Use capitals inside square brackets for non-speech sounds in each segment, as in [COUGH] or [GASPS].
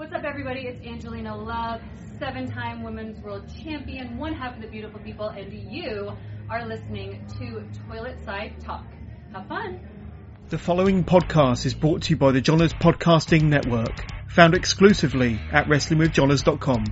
What's up, everybody? It's Angelina Love, seven time women's world champion, one half of the beautiful people, and you are listening to Toilet Side Talk. Have fun. The following podcast is brought to you by the Johners Podcasting Network, found exclusively at WrestlingWithJohners.com.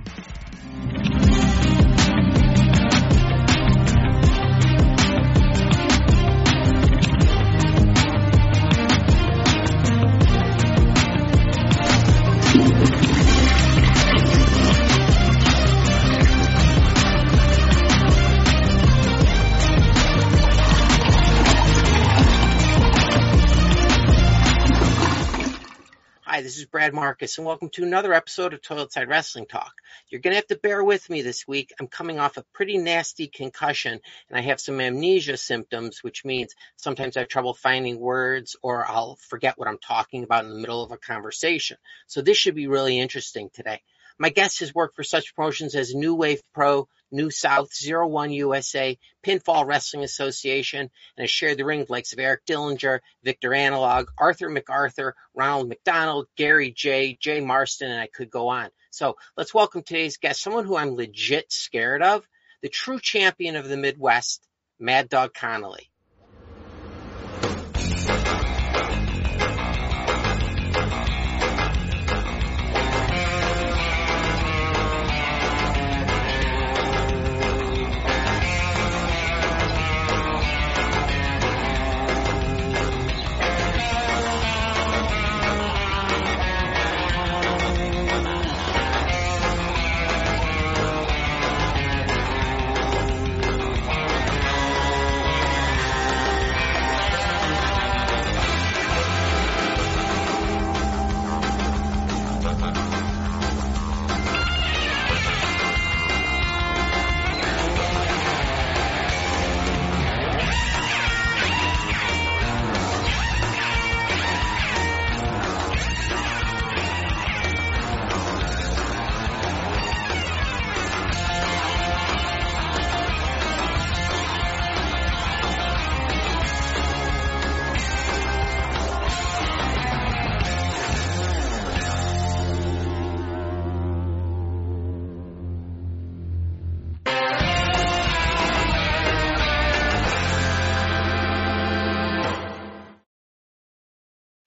Marcus, and welcome to another episode of Toilet Side Wrestling Talk. You're going to have to bear with me this week. I'm coming off a pretty nasty concussion, and I have some amnesia symptoms, which means sometimes I have trouble finding words or I'll forget what I'm talking about in the middle of a conversation. So this should be really interesting today. My guest has worked for such promotions as New Wave Pro, New South, Zero One USA, Pinfall Wrestling Association, and has shared the ring with likes of Eric Dillinger, Victor Analog, Arthur MacArthur, Ronald McDonald, Gary J, Jay Marston, and I could go on. So let's welcome today's guest, someone who I'm legit scared of, the true champion of the Midwest, Mad Dog Connolly.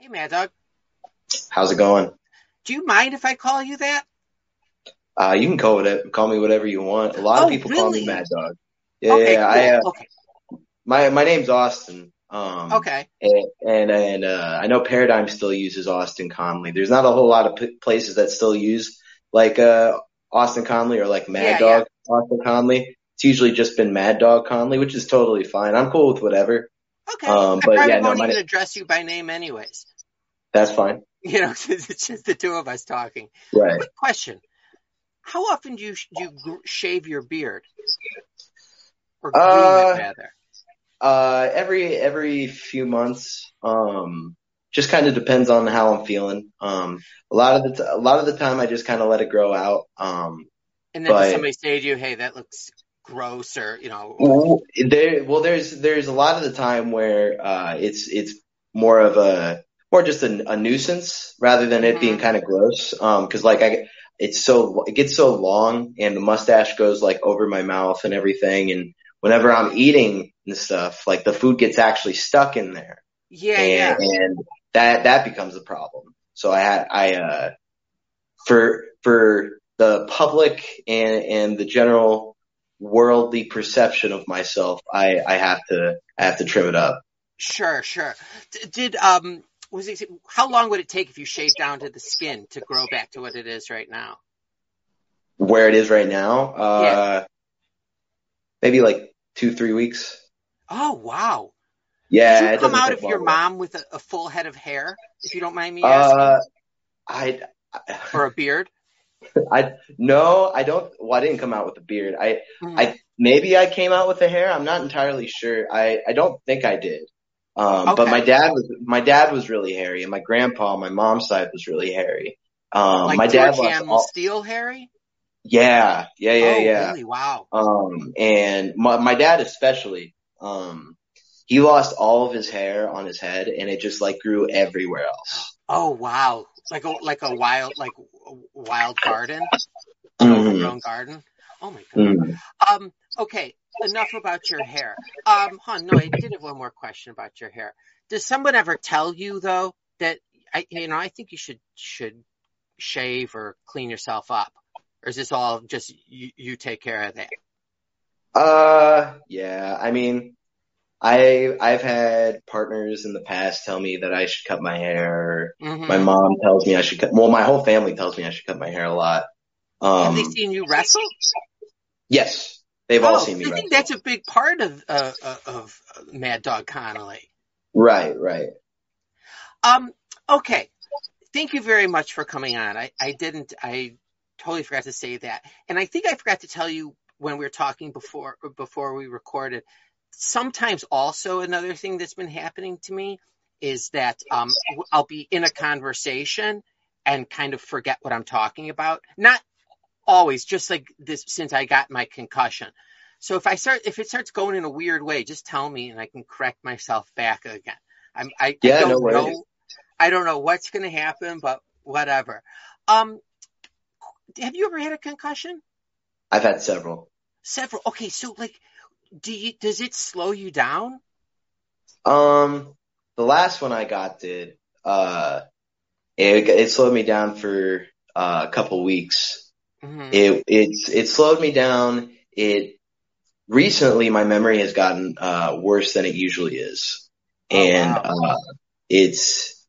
Hey, Mad Dog, How's it going? do you mind if I call you that? Uh, you can call it call me whatever you want. A lot Oh, of people call me Mad Dog. Yeah, okay, yeah. I, uh, okay, my my name's Austin. Um, okay. and and, and uh, I know Paradigm still uses Austin Conley. There's not a whole lot of p- places that still use like uh Austin Conley or like Mad Yeah, Dog Austin Conley. It's usually just been Mad Dog Conley, which is totally fine. I'm cool with whatever. Okay. Um, I but probably yeah, no, won't my- even address you by name anyways. That's fine. [LAUGHS] You know, [LAUGHS] it's just the two of us talking. Right. Quick question. How often do you, do you gr- shave your beard? Or groom Uh, it, rather? Uh, every every few months. Um, just kind of depends on how I'm feeling. Um, a lot of the t- a lot of the time I just kind of let it grow out. Um, And then does but- somebody say to you, hey, that looks gross or, you know, well, there well there's there's a lot of the time where uh it's it's more of a more just a, a nuisance rather than it being Mhm. kind of gross. Um, because like I it's so it gets so long and the mustache goes like over my mouth and everything and whenever I'm eating and stuff like the food gets actually stuck in there. yeah, yeah. and, and that that becomes a problem. So I had I uh for for the public and and the general worldly perception of myself, I I have to I have to trim it up. Sure, sure. D- did, um, was it, how long would it take if you shaved down to the skin to grow back to what it is right now? Where it is right now, uh, maybe like two three weeks. Oh, wow. Yeah, Did you come out of your mom with a, a full head of hair, if you don't mind me asking, Uh, I, or a beard? [LAUGHS] I no, I don't. Well, I didn't come out with a beard. I Mhm. I maybe I came out with the hair. I'm not entirely sure. I I don't think I did. Um, Okay. but my dad was my dad was really hairy, and my grandpa on my mom's side was really hairy. Um, like my dad Animal all, Steel, Harry? yeah, yeah, yeah, oh, yeah. really? Wow. Um, and my my dad especially. Um, he lost all of his hair on his head, and it just like grew everywhere else. Oh, wow. like a like a wild like a wild garden, Mhm. overgrown garden. Oh my god. Mhm. Um. Okay. Enough about your hair. Um. Hon, no, I did have one more question about your hair. Does someone ever tell you though that I, you know, I think you should should shave or clean yourself up, or is this all just you, you take care of that? Uh, yeah. I mean, I I've had partners in the past tell me that I should cut my hair. Mhm. My mom tells me I should cut. Well, my whole family tells me I should cut my hair a lot. Um, Have Um, they seen you wrestle? yes, they've all oh, seen me. I think that's a big part of uh, uh, of Mad Dog Connolly. Right, right. Um, okay. Thank you very much for coming on. I, I didn't, I totally forgot to say that. And I think I forgot to tell you when we were talking before, before we recorded. Sometimes also another thing that's been happening to me is that, um, I'll be in a conversation and kind of forget what I'm talking about. Not always, just like this, since I got my concussion. So if I start, if it starts going in a weird way, just tell me and I can correct myself back again. I'm, I, I don't no worries. know. I don't know what's going to happen, but whatever. Um, have you ever had a concussion? I've had several. Several. Okay, so like, do you does it slow you down? Um, the last one I got did. Uh, it it slowed me down for uh, a couple weeks. Mhm. It it's it slowed me down. It recently my memory has gotten uh, worse than it usually is, Oh, and wow. uh, it's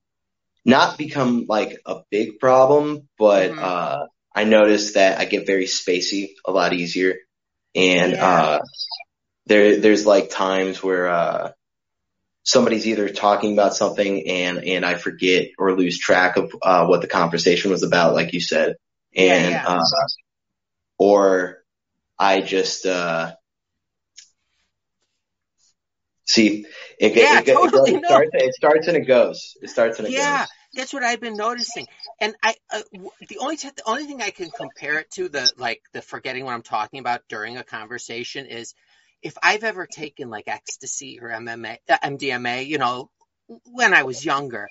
not become like a big problem, but Mhm. uh, I noticed that I get very spacey a lot easier, and Yeah. uh, there there's like times where uh, somebody's either talking about something and and I forget or lose track of uh, what the conversation was about, like you said, and yeah. Uh, or I just uh, see it, Yeah, it, it, totally, it no. starts it starts and it goes. It starts and it Yeah, goes. that's what I've been noticing. And I, uh, the only t- the only thing I can compare it to the like the forgetting what I'm talking about during a conversation is if I've ever taken like ecstasy or MMA, uh, MDMA, you know, when I was younger,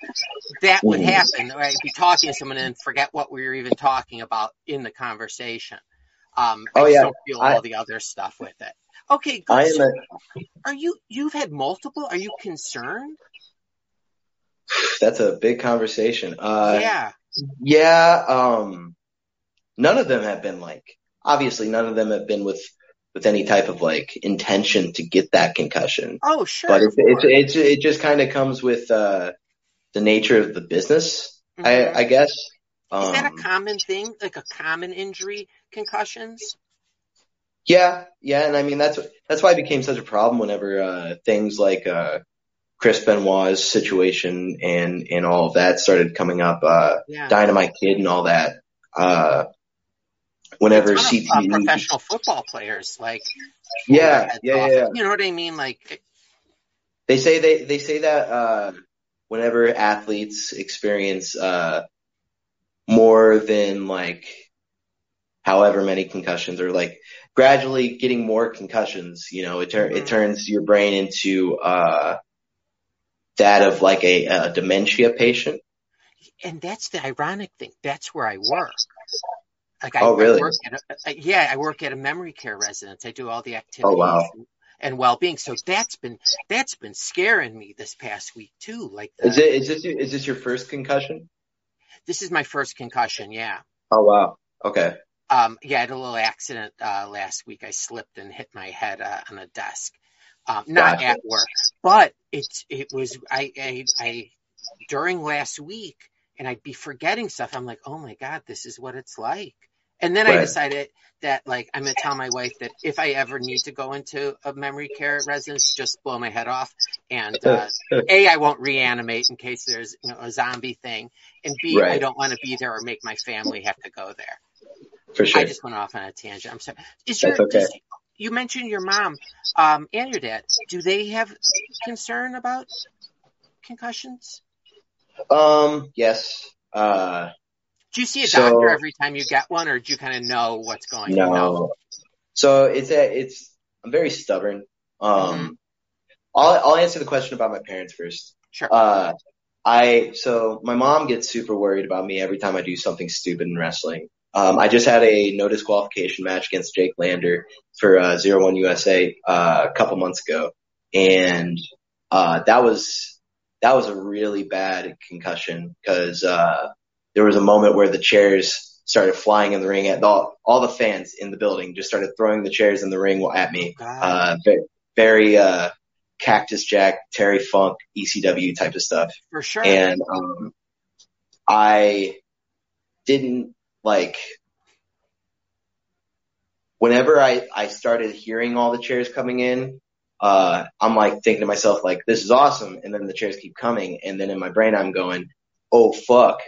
that would Mhm. happen. Or I'd be talking to someone and forget what we were even talking about in the conversation. Um, I Oh, yeah. don't feel I- all the other stuff with it. Okay, good. I am So a, are you you've had multiple? Are you concerned? that's a big conversation. Uh, yeah. Yeah, um, none of them have been like, obviously none of them have been with, with any type of like intention to get that concussion. Oh, sure. But it's, it's, it's, it just kind of comes with, uh, the nature of the business, Mhm. I, I guess. Is that a Um, common thing, like a common injury, concussions? yeah, yeah, and I mean, that's, that's why it became such a problem whenever, uh, things like, uh, Chris Benoit's situation and, and all of that started coming up, uh, Yeah. Dynamite Kid and all that, uh, whenever of, uh, CTE professional football players, like Yeah, yeah, yeah, yeah. You know what I mean? Like, They say they they say that uh, whenever athletes experience uh, more than like however many concussions or like gradually getting more concussions, you know, it tur- Mhm. it turns your brain into uh, that of like a, a dementia patient. and that's the ironic thing. That's where I work. Like, I, Oh, really? I work at a, uh, yeah, I work at a memory care residence. I do all the activities Oh, wow. and, and well-being. So that's been that's been scaring me this past week too. Like, the, Is it is this is this your first concussion? this is my first concussion. Yeah. Oh wow. Okay. Um, yeah, I had a little accident uh, last week. I slipped and hit my head uh, on a desk. Um, not Gotcha. at work, but it's it was I, I I during last week, and I'd be forgetting stuff. I'm like, oh my god, this is what it's like. And then I decided that like I'm gonna tell my wife that if I ever need to go into a memory care residence, just blow my head off. And uh, a, I won't reanimate in case there's you know a zombie thing, and B, I Right. don't want to be there or make my family have to go there. For sure. I just went off on a tangent. I'm sorry. Is your okay. does- you mentioned your mom um, and your dad? Do they have concern about concussions? Um. Yes. Uh. Do you see a So- doctor every time you get one, or do you kind of know what's going on? No. So it's a, it's, I'm very stubborn. Um, Mhm. I'll, I'll answer the question about my parents first. Sure. Uh, I so my mom gets super worried about me every time I do something stupid in wrestling. Um, I just had a no disqualification match against Jake Lander for uh, Zero One USA uh, a couple months ago, and uh, that was that was a really bad concussion because uh, there was a moment where the chairs started flying in the ring at all, all the fans in the building just started throwing the chairs in the ring at me. Oh, Uh, very, very uh, Cactus Jack, Terry Funk, ECW type of stuff For sure. and um, I didn't like whenever I I started hearing all the chairs coming in. Uh, I'm like thinking to myself like this is awesome, and then the chairs keep coming, and then in my brain I'm going, oh fuck,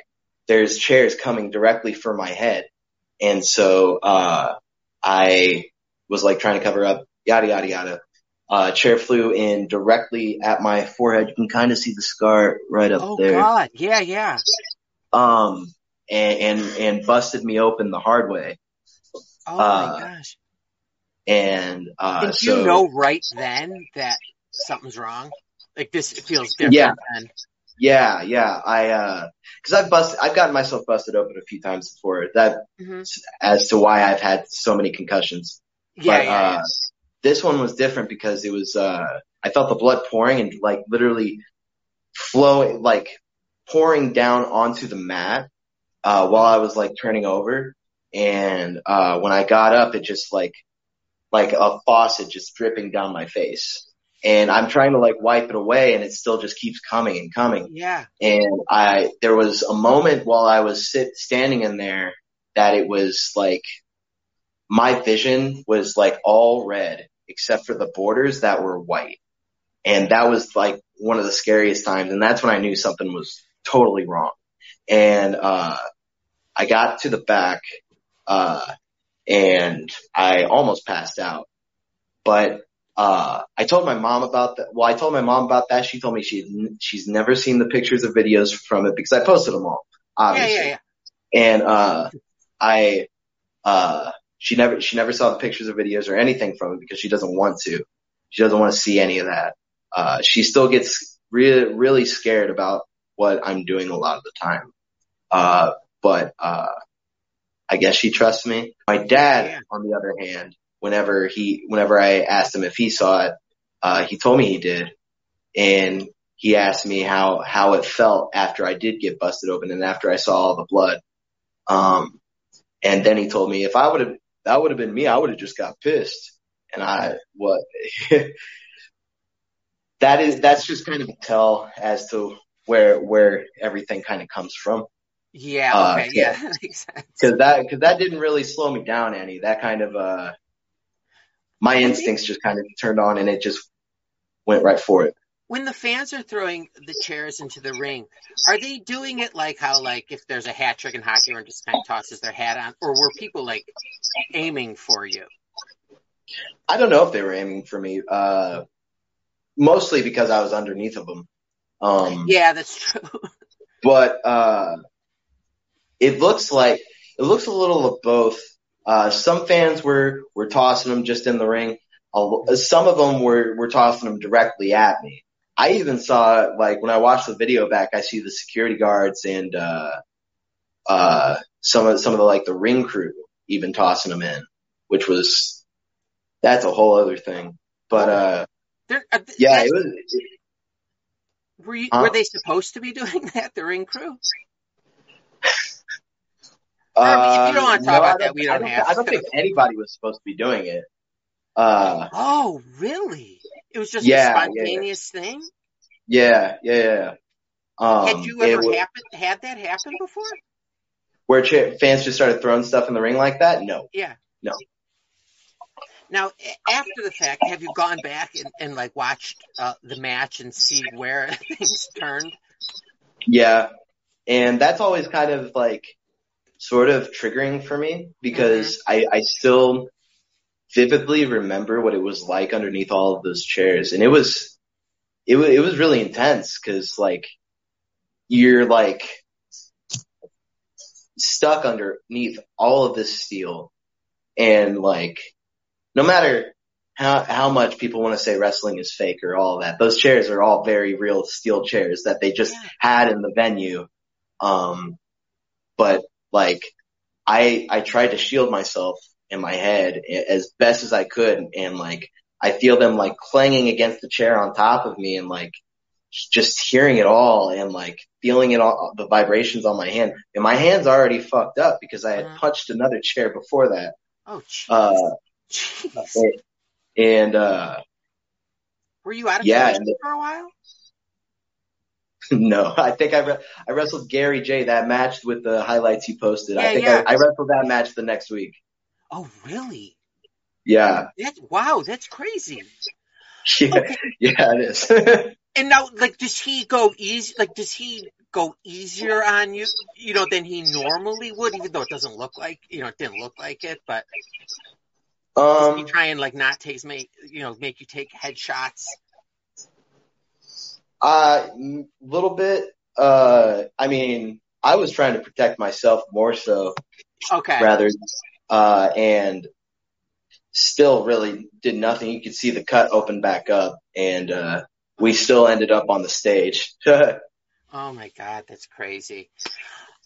there's chairs coming directly for my head, and so uh, I was like trying to cover up, yada yada yada. Uh, chair flew in directly at my forehead. You can kind of see the scar right up oh there God. Yeah, yeah. um, and, and, and busted me open the hard way. Oh Uh, my gosh. And, uh, Did so, you know right then that something's wrong? Like this feels different Yeah. than yeah, yeah, I, uh, cause I've busted, I've gotten myself busted open a few times before that Mhm. as to why I've had so many concussions. Yeah, but, yeah, uh, this one was different because it was, uh, I felt the blood pouring and like literally flowing, like pouring down onto the mat, uh, while I was like turning over. And, uh, when I got up, it just like, like a faucet just dripping down my face. And I'm trying to like wipe it away and it still just keeps coming and coming. yeah. And I, there was a moment while I was sit, standing in there that it was like, my vision was like all red except for the borders that were white. And that was like one of the scariest times. And that's when I knew something was totally wrong. And, uh, I got to the back, uh, and I almost passed out, but, uh, I told my mom about that. Well, I told my mom about that. She told me she, she's never seen the pictures or videos from it because I posted them all, Yeah, obviously. yeah, yeah. And, uh, I, uh, she never, she never saw the pictures or videos or anything from it because she doesn't want to. She doesn't want to see any of that. Uh, she still gets really, really scared about what I'm doing a lot of the time. Uh, but, uh, I guess she trusts me. My dad, Yeah. on the other hand, whenever he, whenever I asked him if he saw it, uh, he told me he did. And he asked me how, how it felt after I did get busted open and after I saw all the blood. Um, and then he told me if I would have, that would have been me, I would have just got pissed. And I, what, [LAUGHS] that is, that's just kind of a tell as to where, where everything kind of comes from. Yeah, Uh, okay, yeah, [LAUGHS] that makes. Cause that, cause that didn't really slow me down any. That kind of, uh, my instincts just kind of turned on and it just went right for it. When the fans are throwing the chairs into the ring, are they doing it like how, like, if there's a hat trick in hockey, everyone just kind of tosses their hat on, or were people like aiming for you? I don't know if they were aiming for me, uh, mostly because I was underneath of them. Um, Yeah, that's true. [LAUGHS] but, uh, it looks like, it looks a little of both. Uh, some fans were, were tossing them just in the ring. Some of them were, were tossing them directly at me. I even saw, like, when I watched the video back, I see the security guards and, uh, uh, some of, some of the, like, the ring crew even tossing them in, which was, that's a whole other thing. But, uh, They're, uh, yeah, it was, were, you, Huh? were they supposed to be [LAUGHS] doing that, the ring crew? Uh, if you don't wanna talk no, about that, we I don't have. I don't think anybody was supposed to be doing it. Uh, Oh, really? It was just Yeah, a yeah, yeah. spontaneous thing? yeah, yeah, yeah. Um, Had you ever wa- happen, had that happen before? where fans just started throwing stuff in the ring like that? No. Yeah. No. Now, after the fact, have you gone back and, and like watched uh, the match and see where [LAUGHS] things turned? Yeah. And that's always kind of like sort of triggering for me because I, I still vividly remember what it was like underneath all of those chairs. And it was, it was, it was really intense because like you're like stuck underneath all of this steel and like no matter how how much people want to say wrestling is fake or all that. Those chairs are all very real steel chairs that they just Yeah. had in the venue. Um, but like I I tried to shield myself in my head as best as I could, and like I feel them like clanging against the chair on top of me, and like just hearing it all and like feeling it all the vibrations on my hand. And my hand's already fucked up because I had punched another chair before that. Oh, jeez. Uh, Jeez. and uh Were you out of yeah, commission for a while? [LAUGHS] No, I think I re- I wrestled Gary J that match with the highlights you posted. Yeah, I think yeah. I, I wrestled that match the next week. Oh, really? Yeah, That's wow. That's crazy. [LAUGHS] yeah, Okay. yeah, it is. [LAUGHS] And now, like, does he go easy? Like, does he go easier on you, you know, than he normally would? Even though it doesn't look like, you know, it didn't look like it, but does he um, try and like not take, make, you know, make you take headshots? Uh, little bit. Uh, I mean, I was trying to protect myself more so Okay. rather, uh, and still really did nothing. You could see the cut open back up, and uh, we still ended up on the stage. [LAUGHS] Oh my God, that's crazy.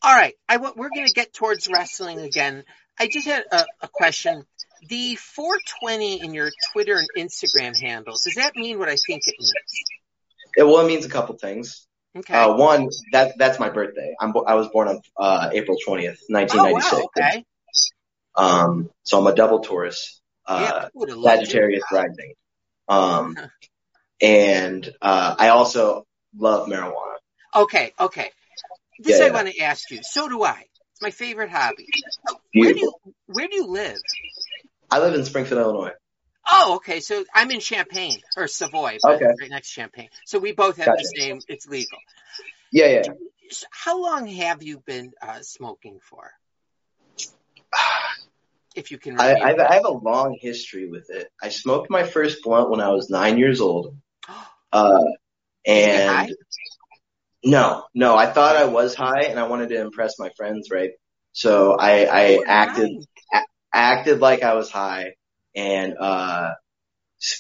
All right, I we're going to get towards wrestling again. I just had a, a question. The 420 in your Twitter and Instagram handles, does that mean what I think it means? It, well, it means a couple things. Okay. Uh, one, that that's my birthday. I'm I was born on uh, April 20th, oh, 1996. wow, okay. Um, so I'm a double Taurus, yeah, uh, would've Sagittarius it. rising. Um, and uh, I also love marijuana. Okay, okay. This Yeah, I yeah. want to ask you. So do I. It's my favorite hobby. Where do you Where do you live? I live in Springfield, Illinois. Oh, okay. So I'm in Champaign or Savoy, but Okay. right next to Champaign. So we both have Gotcha. the same. It's legal. Yeah, yeah. How long have you been uh, smoking for? If you can I. I've, I have a long history with it. I smoked my first blunt when I was nine years old. [GASPS] Uh, and no, no, I thought I was high and I wanted to impress my friends, right? So I, I acted, nice. acted like I was high and, uh,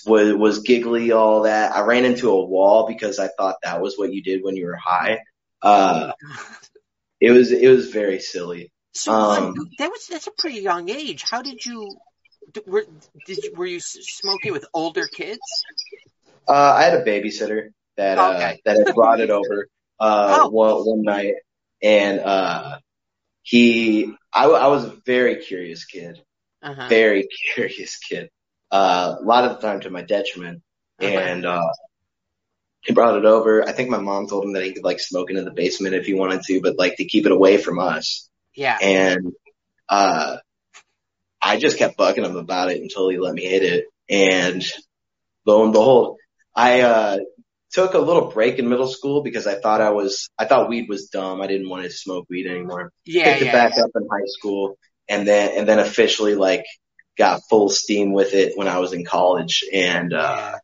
was, was giggly, all that. I ran into a wall because I thought that was what you did when you were high. Uh, [LAUGHS] it was, it was very silly. So um, that was that's a pretty young age. How did you? Were did you, were you s- smoking with older kids? Uh, I had a babysitter that, uh, Okay. that had brought it over, [LAUGHS] uh, Oh. one, one night and, uh, he, I, I was a very curious kid, Uh-huh. very [LAUGHS] curious kid, uh, a lot of the time to my detriment. Uh-huh. And, uh, he brought it over. I think my mom told him that he could like smoke it in the basement if he wanted to, but like to keep it away from us. yeah. And, uh, I just kept bugging him about it until he let me hit it. And lo and behold, I, uh, took a little break in middle school because I thought I was, I thought weed was dumb. I didn't want to smoke weed anymore. Yeah, Picked it yeah. back up in high school and then, and then officially like got full steam with it when I was in college. And, uh,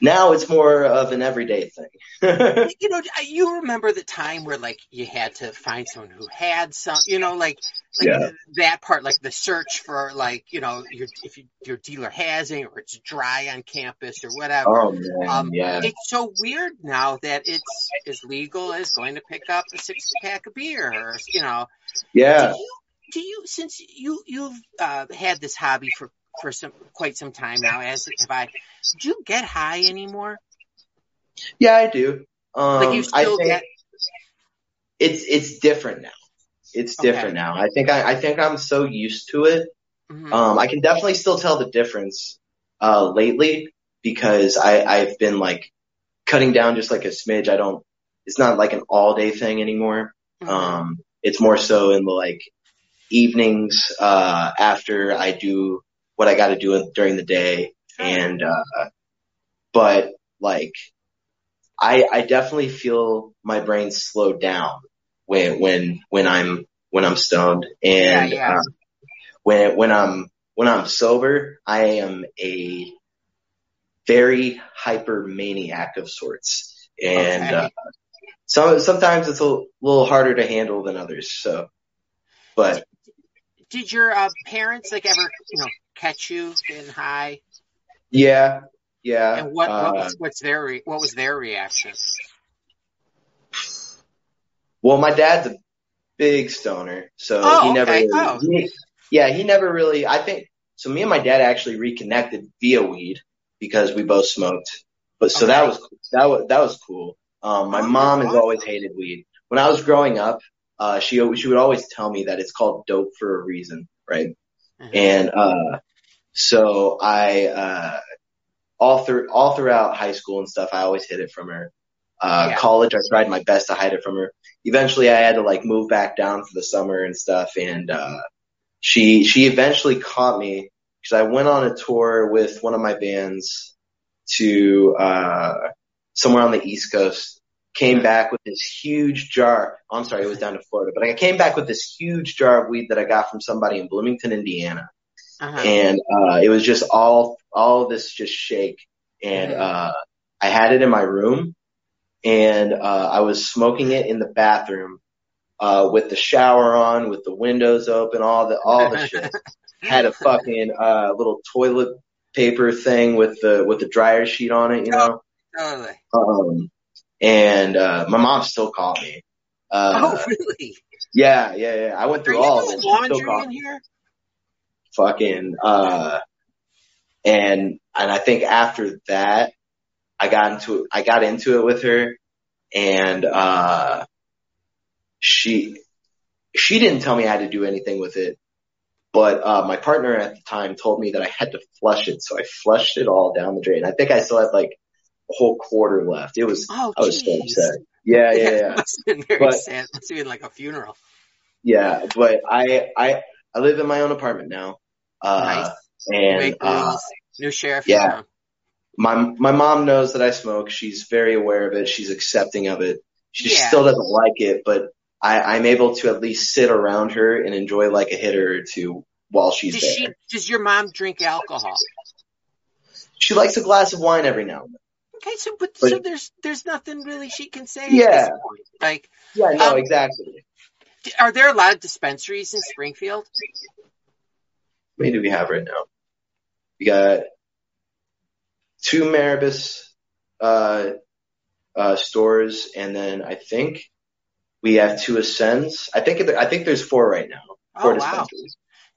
now it's more of an everyday thing. [LAUGHS] you know, I- you remember the time where like you had to find someone who had some, you know, like like Yeah. that part, like the search for like you know your if you, your dealer has it or it's dry on campus or whatever. oh man, Um, yeah. It's so weird now that it's as legal as going to pick up a six pack of beer, or you know. Yeah. Do you, do you since you you've uh, had this hobby for for some quite some time now, as have I? Do you get high anymore? Yeah, I do. Um, Like you I still think get? it's, it's different now. It's Okay. different now. I think I, I think I'm so used to it. Mhm. Um, I can definitely still tell the difference, uh, lately because I, I've been like cutting down just like a smidge. I don't, it's not like an all day thing anymore. Mhm. Um, it's more so in the like evenings, uh, after I do what I got to do during the day. And, uh, but like, I, I definitely feel my brain slow down when, when, when I'm, when I'm stoned and, Yeah, yeah. uh, when, when I'm, when I'm sober, I am a very hyper maniac of sorts. And, Okay. uh, some, sometimes it's a little harder to handle than others. So, but did your uh, parents like ever you know catch you in high? Yeah, yeah. And what, what uh, was what's their re- what was their reaction? well, my dad's a big stoner, so Oh, he never. okay. Really, Oh. he- yeah, he never really. I think so. Me and my dad actually reconnected via weed because we both smoked. But so that Okay. was that was that was cool. Um, my Oh, mom has always hated weed. When I was growing up, uh, she she would always tell me that it's called dope for a reason, right? Mhm. And uh, so I uh, all through all throughout high school and stuff, I always hid it from her. Uh, Yeah. college, I tried my best to hide it from her. Eventually, I had to like move back down for the summer and stuff, and uh, she she eventually caught me because I went on a tour with one of my bands to uh, somewhere on the East Coast. Came back with this huge jar. I'm sorry, it was down to Florida, but I came back with this huge jar of weed that I got from somebody in Bloomington, Indiana Uh-huh. and uh it was just all all of this just shake and Mhm. uh I had it in my room and uh I was smoking it in the bathroom uh with the shower on with the windows open all the all the shit [LAUGHS] had a fucking uh little toilet paper thing with the with the dryer sheet on it you know Totally. um and uh my mom still called me. Uh oh, really? yeah yeah yeah. I went Are through you all of it still laundry in here? fucking uh and and I think after that I got into I got into it with her. And uh she she didn't tell me I had to do anything with it. But uh my partner at the time told me that I had to flush it. So I flushed it all down the drain. I think I still had like whole quarter left it was Oh, I was so upset yeah yeah yeah Must have been very But- sad. Must have been like a funeral. yeah but I I I live in my own apartment now uh Nice. and Make uh. New sheriff. yeah. my my mom knows that I smoke. She's very aware of it. She's accepting of it. She Yeah. still doesn't like it, but I, I'm able to at least sit around her and enjoy like a hitter or two while she's Does there. she? Does your mom drink alcohol? She likes a glass of wine every now and then. Okay, so but, But- so there's there's nothing really she can say. At Yeah. this point. Like, Yeah, no, Um, exactly. are there a lot of dispensaries in Springfield? How many do we have right now? We got two Maribis uh, uh, stores, and then I think we have two Ascends. I think I think there's four right now. Four Oh wow.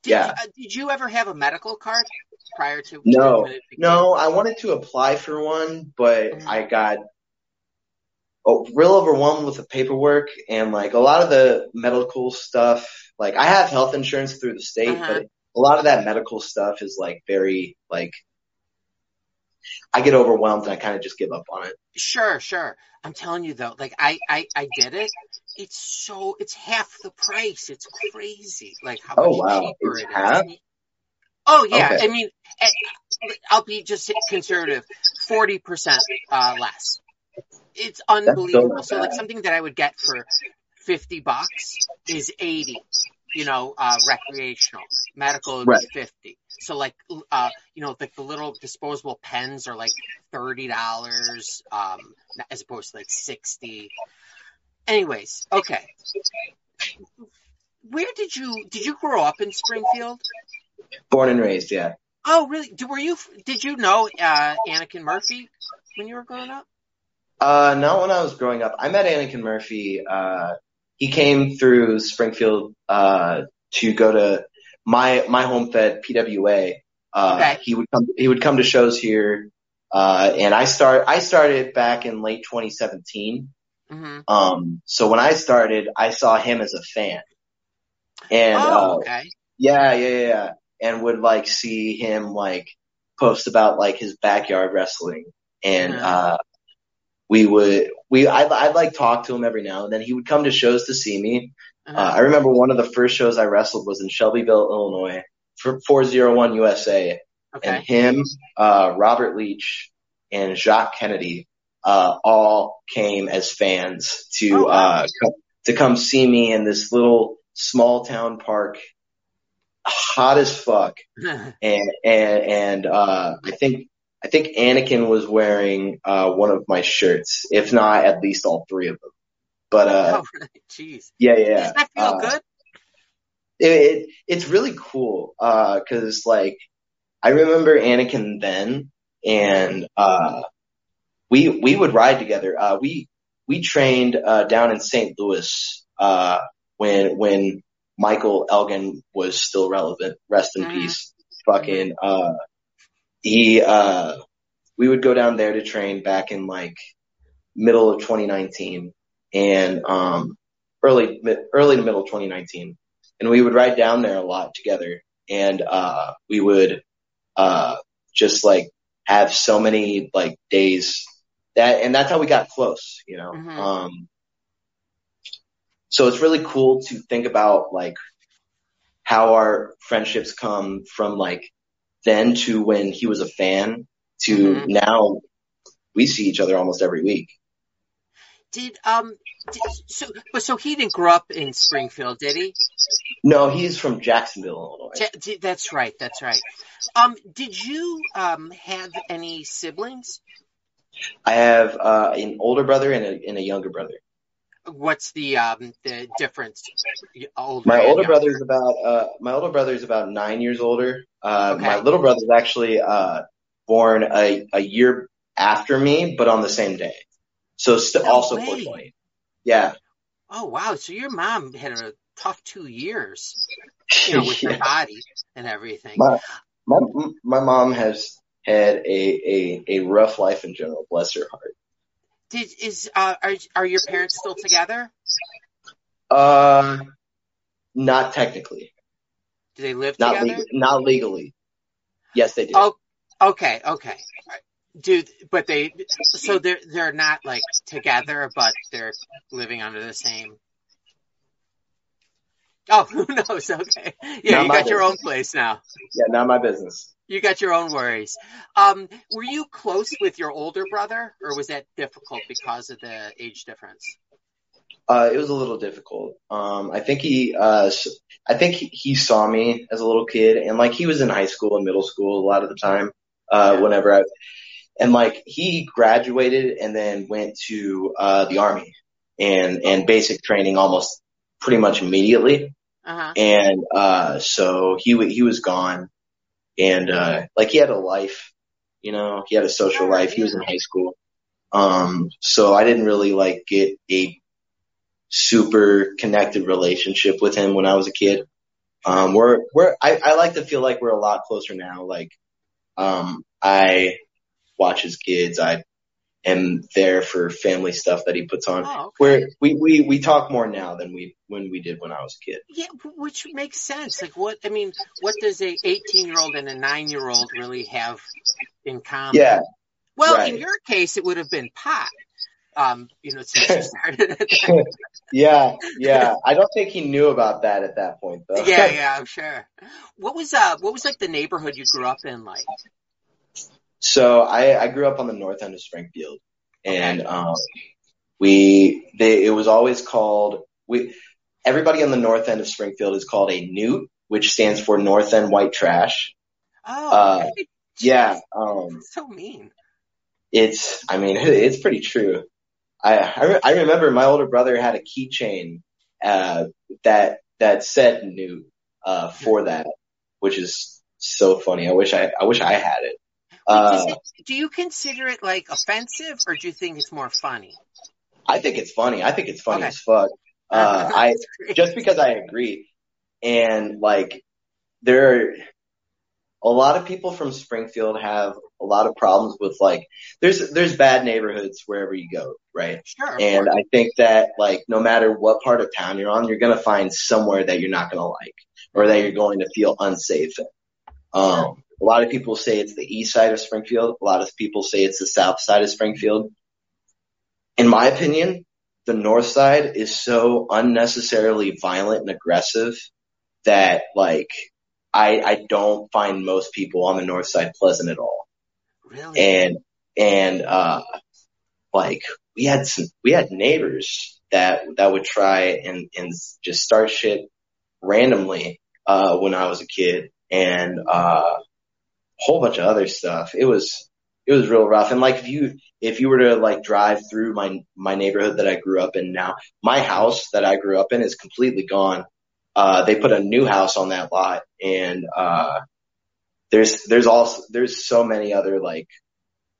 Did, Yeah. uh, did you ever have a medical card prior to? No, No, I wanted to apply for one, but Mhm. I got oh, real overwhelmed with the paperwork and like a lot of the medical stuff. Like I have health insurance through the state, Uh-huh. but a lot of that medical stuff is like very like I get overwhelmed and I kind of just give up on it. Sure, sure. I'm telling you though, like I, I, I did it. It's so, it's half the price. It's crazy. Like how Oh, much wow. cheaper It's it is. half? Oh yeah. Okay. I mean, eh, I'll be just conservative. 40% uh, less. It's unbelievable. not So like something that I would get for 50 bucks is 80, you know, uh, recreational. Medical would Right. 50. So like, uh, you know, like the little disposable pens are like $30, um, as opposed to like 60. Anyways, okay. Where did you, did you grow up in Springfield? Born and raised, yeah. Oh, really? Did, were you, did you know, uh, Anakin Murphy when you were growing up? Uh, not when I was growing up. I met Anakin Murphy. Uh, he came through Springfield, uh, to go to my, my home fed PWA. Uh, Okay. he would come, he would come to shows here. Uh, and I start, I started back in late 2017. Hmm Um, so when I started, I saw him as a fan. And, oh, uh, okay. yeah, yeah, yeah, yeah. And would like see him like post about like his backyard wrestling. And, Yeah. uh, we would, we, I'd, I'd like talk to him every now and then. He would come to shows to see me. Uh, Uh-huh. I remember one of the first shows I wrestled was in Shelbyville, Illinois for 401 USA. And him, uh, Robert Leach and Jacques Kennedy, uh, all came as fans to, Oh, uh, come, to come see me in this little small town park, hot as fuck. [LAUGHS] And, and, and, uh, I think, I think Anakin was wearing, uh, one of my shirts, if not at least all three of them. But, uh, [LAUGHS] oh. Jeez. yeah, yeah. Does that feel uh, good? it, it it's really cool because like I remember Anakin then, and uh, we we would ride together. Uh, we we trained uh, down in St. Louis uh, when when Michael Elgin was still relevant. Rest in Mhm. peace. Fucking uh, he uh, we would go down there to train back in like middle of 2019 and um early early to middle 2019 and we would ride down there a lot together and uh we would uh just like have so many like days that and that's how we got close you know Mhm. um so it's really cool to think about like how our friendships come from like then to when he was a fan to Mhm. now we see each other almost every week Did um did, so but so he didn't grow up in Springfield, did he? no he's from jacksonville illinois That's right. That's right. Um, did you um have any siblings? I have uh, an older brother and a, and a younger brother. What's the um the difference? Older My older younger? brother's about uh, my older brother's about nine years older. Uh, Okay. My little brother's actually uh, born a, a year after me, but on the same day. So st- No also way. 420. Yeah. Oh wow! So your mom had a tough two years, you know, [LAUGHS] with her Yeah. body and everything. My my my mom has had a, a a rough life in general. Bless her heart. Did is uh are are your parents still together? Uh, not technically, Do they live not together? not legally. Yes, they do. Oh, okay, okay. Dude, but they so they're they're not like together, but they're living under the same. Oh, [LAUGHS] who knows? Okay, yeah, Not you got your own place now. Yeah, not my business. You got your own worries. Um, were you close with your older brother, or was that difficult because of the age difference? Uh, it was a little difficult. Um, I think he, uh, I think he, saw me as a little kid and like he was in high school and middle school a lot of the time, uh, Yeah. whenever I, and like he graduated and then went to, uh, the army and, and basic training almost pretty much immediately. Uh huh. And, uh, so he, wa he was gone and, uh, like he had a life, you know, he had a social life. He was in high school. Um, so I didn't really like get a super connected relationship with him when I was a kid. Um, we're, we're, I, I like to feel like we're a lot closer now. Like, um, I watch his kids. I am there for family stuff that he puts on. Oh, okay. Where we, we, we talk more now than we, when we did when I was a kid. Yeah, which makes sense. Like, what I mean, what does a 18 year old and a nine year old really have in common? Yeah. Well, right. in your case, it would have been pot. Um, you know, since you [LAUGHS] started. Yeah. Yeah. I don't think he knew about that at that point though. Yeah, [LAUGHS] yeah, I'm sure. What was uh, what was like the neighborhood you grew up in like? So I, I grew up on the north end of Springfield, and um, we they, it was always called we everybody on the north end of Springfield is called a Newt, which stands for North End White Trash. Oh, Uh. Yeah, um, so mean. it's I mean [LAUGHS] it's pretty true. I I, re- I remember my older brother had a keychain uh, that that said Newt uh, for that, which is so funny. I wish I I wish I had it. Uh, do you consider it like offensive, or do you think it's more funny? I think it's funny. I think it's funny Okay. as fuck. Uh, [LAUGHS] I just because I agree, and like there are a lot of people from Springfield have a lot of problems with like there's there's bad neighborhoods wherever you go, right? sure. And. I think that like no matter what part of town you're on, you're gonna find somewhere that you're not gonna like or that you're going to feel unsafe in. Um, a lot of people say it's the east side of Springfield. A lot of people say it's the south side of Springfield. In my opinion, the north side is so unnecessarily violent and aggressive that like I I don't find most people on the north side pleasant at all really. and and uh like we had some we had neighbors that that would try and and just start shit randomly uh when I was a kid and uh whole bunch of other stuff it was it was real rough and like if you if you were to like drive through my my neighborhood that I grew up in now my house that I grew up in is completely gone uh, they put a new house on that lot and, uh, there's, there's also, there's so many other like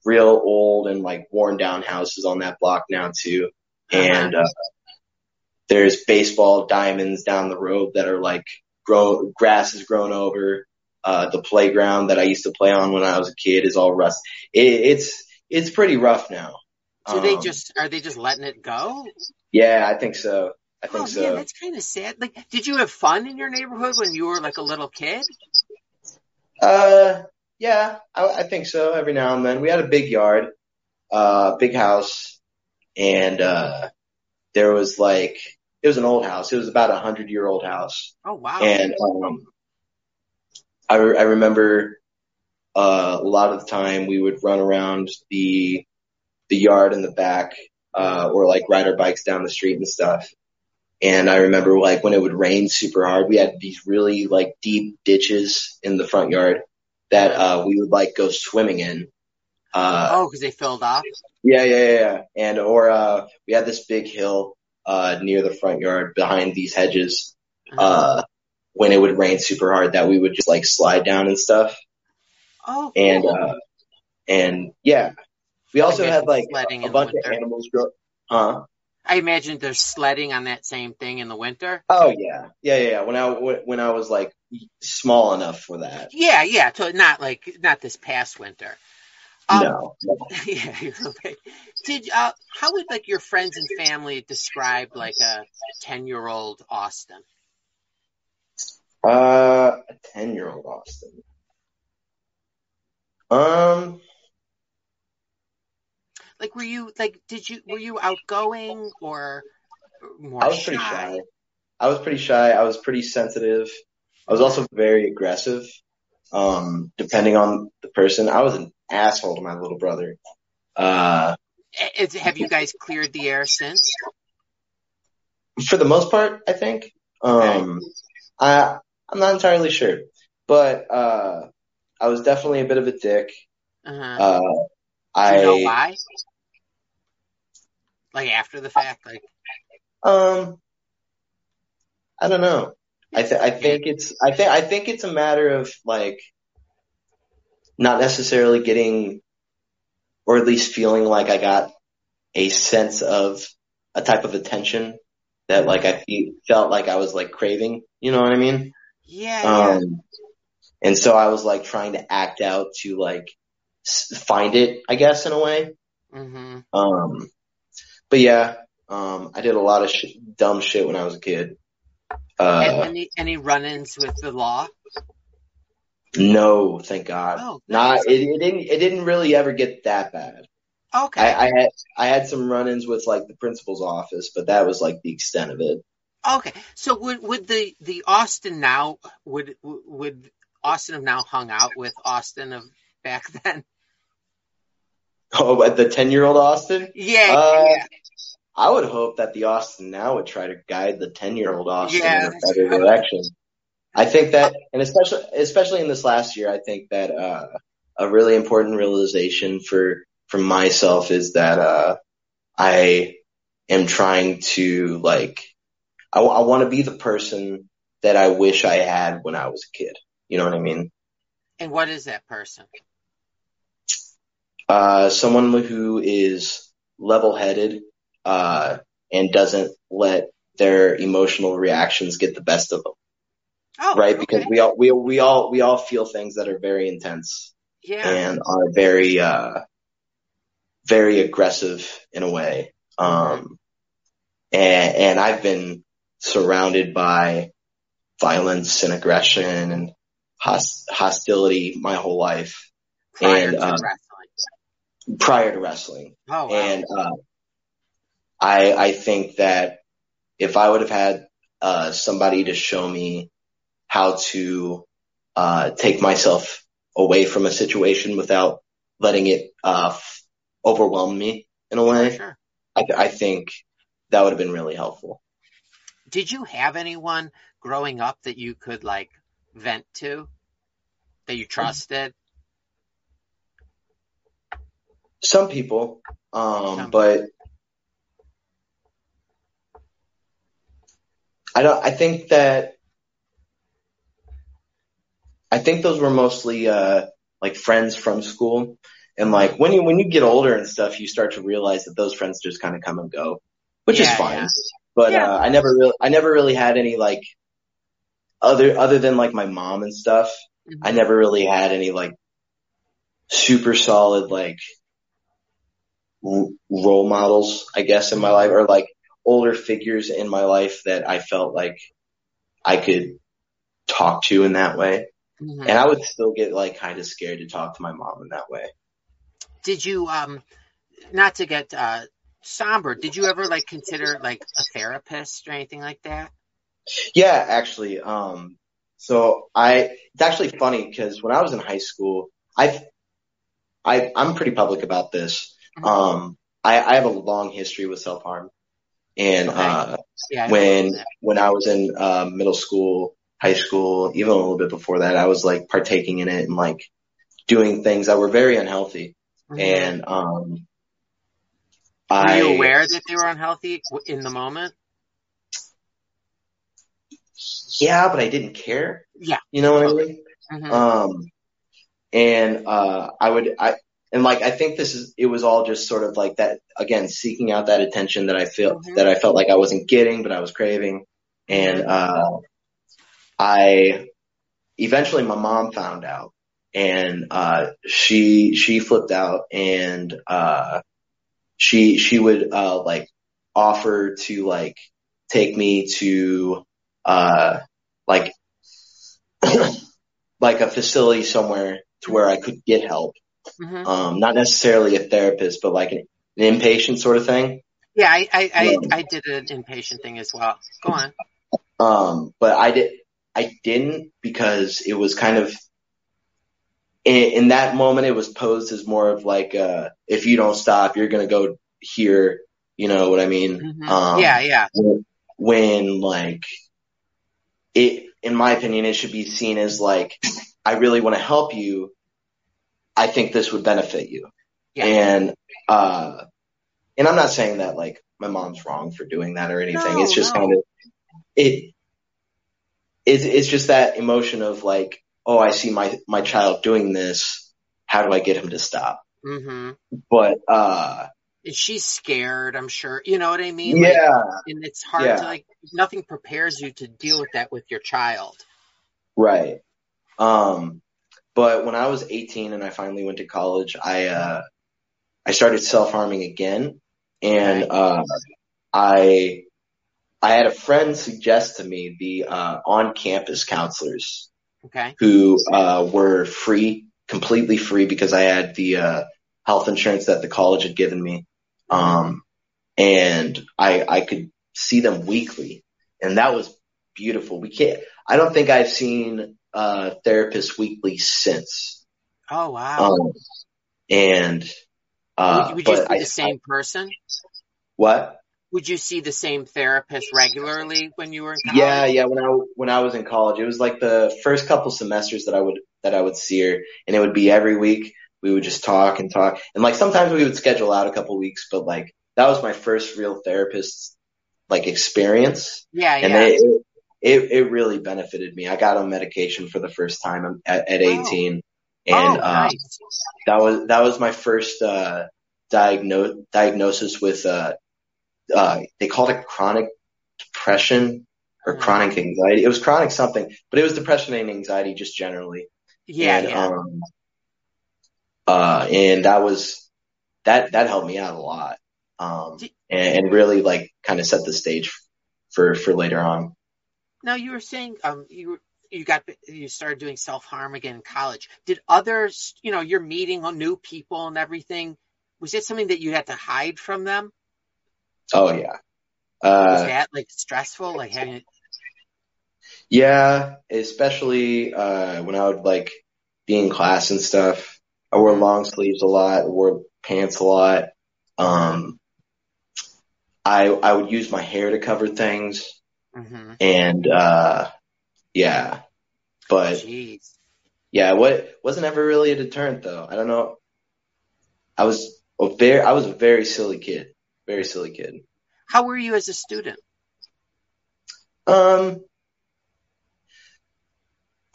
real old and like worn down houses on that block now too. And, uh, there's baseball diamonds down the road that are like grow, grass is grown over. Uh, the playground that I used to play on when I was a kid is all rust. It, it's, it's pretty rough now. So they Um, just are they just letting it go? yeah, I think so. I Oh think man, so. that's kind of sad. Like, did you have fun in your neighborhood when you were like a little kid? Uh, yeah, I, I think so. Every now and then, we had a big yard, uh, big house, and uh, there was like it was an old house. It was about a hundred year old house, Oh wow. and um, I re- I remember uh, a lot of the time we would run around the the yard in the back, uh, or like ride our bikes down the street and stuff. And I remember like when it would rain super hard, we had these really like deep ditches in the front yard that uh we would like go swimming in. Uh oh, because they filled up. yeah, yeah, yeah, yeah. And or uh we had this big hill uh near the front yard behind these hedges uh when it would rain super hard that we would just like slide down and stuff. oh, And cool. uh and yeah. We also had like a, a bunch of animals grow huh? I imagine there's sledding on that same thing in the winter. Oh yeah. Yeah, yeah, yeah. When I when I was like small enough for that. Yeah, yeah. To, not like not this past winter. Um, no. no. [LAUGHS] Yeah. you're okay. Did uh, how would like your friends and family describe like a ten year old Austin? Uh, a ten year old Austin. Um, Like, were you like, did you were you outgoing or more I was pretty shy. I was pretty shy. I was pretty sensitive. I was also very aggressive. Um, depending on the person, I was an asshole to my little brother. Uh, Is, have you guys cleared the air since? for the most part, I think. Um, I I'm not entirely sure, but uh, I was definitely a bit of a dick. Uh-huh. Uh, I you know why? Like after the fact, like Um, I don't know. I th- I think it's I think I think it's a matter of like not necessarily getting or at least feeling like I got a sense of a type of attention that like I fe- felt like I was like craving, you know what I mean? Yeah, yeah. Um, and so I was like trying to act out to like find it, I guess, in a way. Mm-hmm. Um, but yeah, um, I did a lot of sh- dumb shit when I was a kid. Uh, any any run-ins with the law? no, thank God. Oh, Not, it, it didn't, it didn't really ever get that bad. Okay, I, I had, I had some run-ins with like the principal's office, but that was like the extent of it. Okay. So would would the the Austin now would would Austin have now hung out with Austin of back then? Oh, the 10-year-old Austin? Yeah, Uh, yeah. I would hope that the Austin now would try to guide the 10-year-old Austin Yeah, in a better right. direction. I think that, and especially, especially in this last year, I think that, uh, a really important realization for, for myself is that, uh, I am trying to like, I, want to be the person that I wish I had when I was a kid. You know what I mean? And what is that person? Uh, someone who is level-headed, uh, and doesn't let their emotional reactions get the best of them. Oh, right? Because okay. we all we we all we all feel things that are very intense yeah, and are very uh very aggressive in a way. Um and and I've been surrounded by violence and aggression and host, hostility my whole life prior and, to uh, wrestling. prior to wrestling. Oh, wow. And uh I I think that if I would have had uh somebody to show me how to uh take myself away from a situation without letting it uh f- overwhelm me in a way, sure. I I think that would have been really helpful. Did you have anyone growing up that you could like vent to, that you trusted? Some people um Some- but I don't I think that I think those were mostly uh like friends from school. And like when you when you get older and stuff, you start to realize that those friends just kind of come and go, which is fine. yeah. But Yeah. uh, I never really I never really had any like other other than like my mom and stuff. Mhm. I never really had any like super solid like r- role models, I guess, in my life or like older figures in my life that I felt like I could talk to in that way. Mhm. And I would still get like kind of scared to talk to my mom in that way. Did you um not to get uh somber, did you ever like consider like a therapist or anything like that? Yeah, actually. Um, so I, it's actually funny because when I was in high school, I've, I, I'm pretty public about this. Mhm. Um, I, I have a long history with self harm, and Okay. uh, Yeah. When when I was in uh, middle school, high school, even a little bit before that, I was like partaking in it and like doing things that were very unhealthy. Mhm. And um, were I you aware that they were unhealthy in the moment? yeah, but I didn't care. Yeah. You know what I mean? Mhm. Um, and, uh, I would, I, and like, I think this is, it was all just sort of like that, again, seeking out that attention that I feel, Mhm. that I felt like I wasn't getting, but I was craving. And, Mhm. uh, I, eventually my mom found out and, uh, she, she flipped out and, uh, she, she would, uh, like offer to like take me to, uh, like, [CLEARS THROAT] like a facility somewhere to where I could get help. Mhm. Um, not necessarily a therapist, but like an, an inpatient sort of thing. Yeah, I I, I, Yeah. I did an inpatient thing as well. Go on. Um, but I did, I didn't because it was kind of, in, in that moment, it was posed as more of like, uh, if you don't stop, you're going to go here. You know what I mean? Mhm. Um, yeah, yeah. when like it in my opinion it should be seen as like I really want to help you I think this would benefit you Yeah. and uh and I'm not saying that like my mom's wrong for doing that or anything No, it's just no. kind of it it's it's just that emotion of like oh I see my my child doing this how do I get him to stop hmm but uh she's scared, I'm sure. You know what I mean? Like, yeah and it's hard Yeah. to like nothing prepares you to deal with that with your child. Right. Um, but when I was 18 and I finally went to college, I, uh, I started self-harming again and, uh, I, I had a friend suggest to me the, uh, on-campus counselors Okay. who, uh, were free, completely free because I had the, uh, health insurance that the college had given me. Um, and I, I could see them weekly and that was beautiful. We can't, I don't think I've seen, uh, therapists weekly since. Oh wow. Um, and, uh, would, would you see I, the same person? what? Would you see the same therapist regularly when you were in college? Yeah, yeah. When I when I was in college, it was like the first couple semesters that I would that I would see her, and it would be every week. We would just talk and talk, and like sometimes we would schedule out a couple weeks, but like that was my first real therapist like experience, Yeah, and yeah. they, it, it it really benefited me. I got on medication for the first time at, at Wow. 18, oh, and uh, nice. that was that was my first uh diagnose diagnosis with uh uh they called it chronic depression or Mhm. chronic anxiety. It was chronic something, but it was depression and anxiety just generally. Yeah, and, yeah. um uh and that was that that helped me out a lot. Um and, and really like kind of set the stage for for later on. Now you were saying um you were- you got you started doing self harm again in college. Did others, you know, you're meeting new people and everything. Was it something that you had to hide from them? Oh yeah. Uh that like stressful, like having? Yeah, especially uh when I would like be in class and stuff. I wore long sleeves a lot, wore pants a lot. Um I I would use my hair to cover things hmm and uh yeah. But Jeez. yeah, what wasn't ever really a deterrent though. I don't know. I was a very I was a very silly kid. Very silly kid. How were you as a student? Um,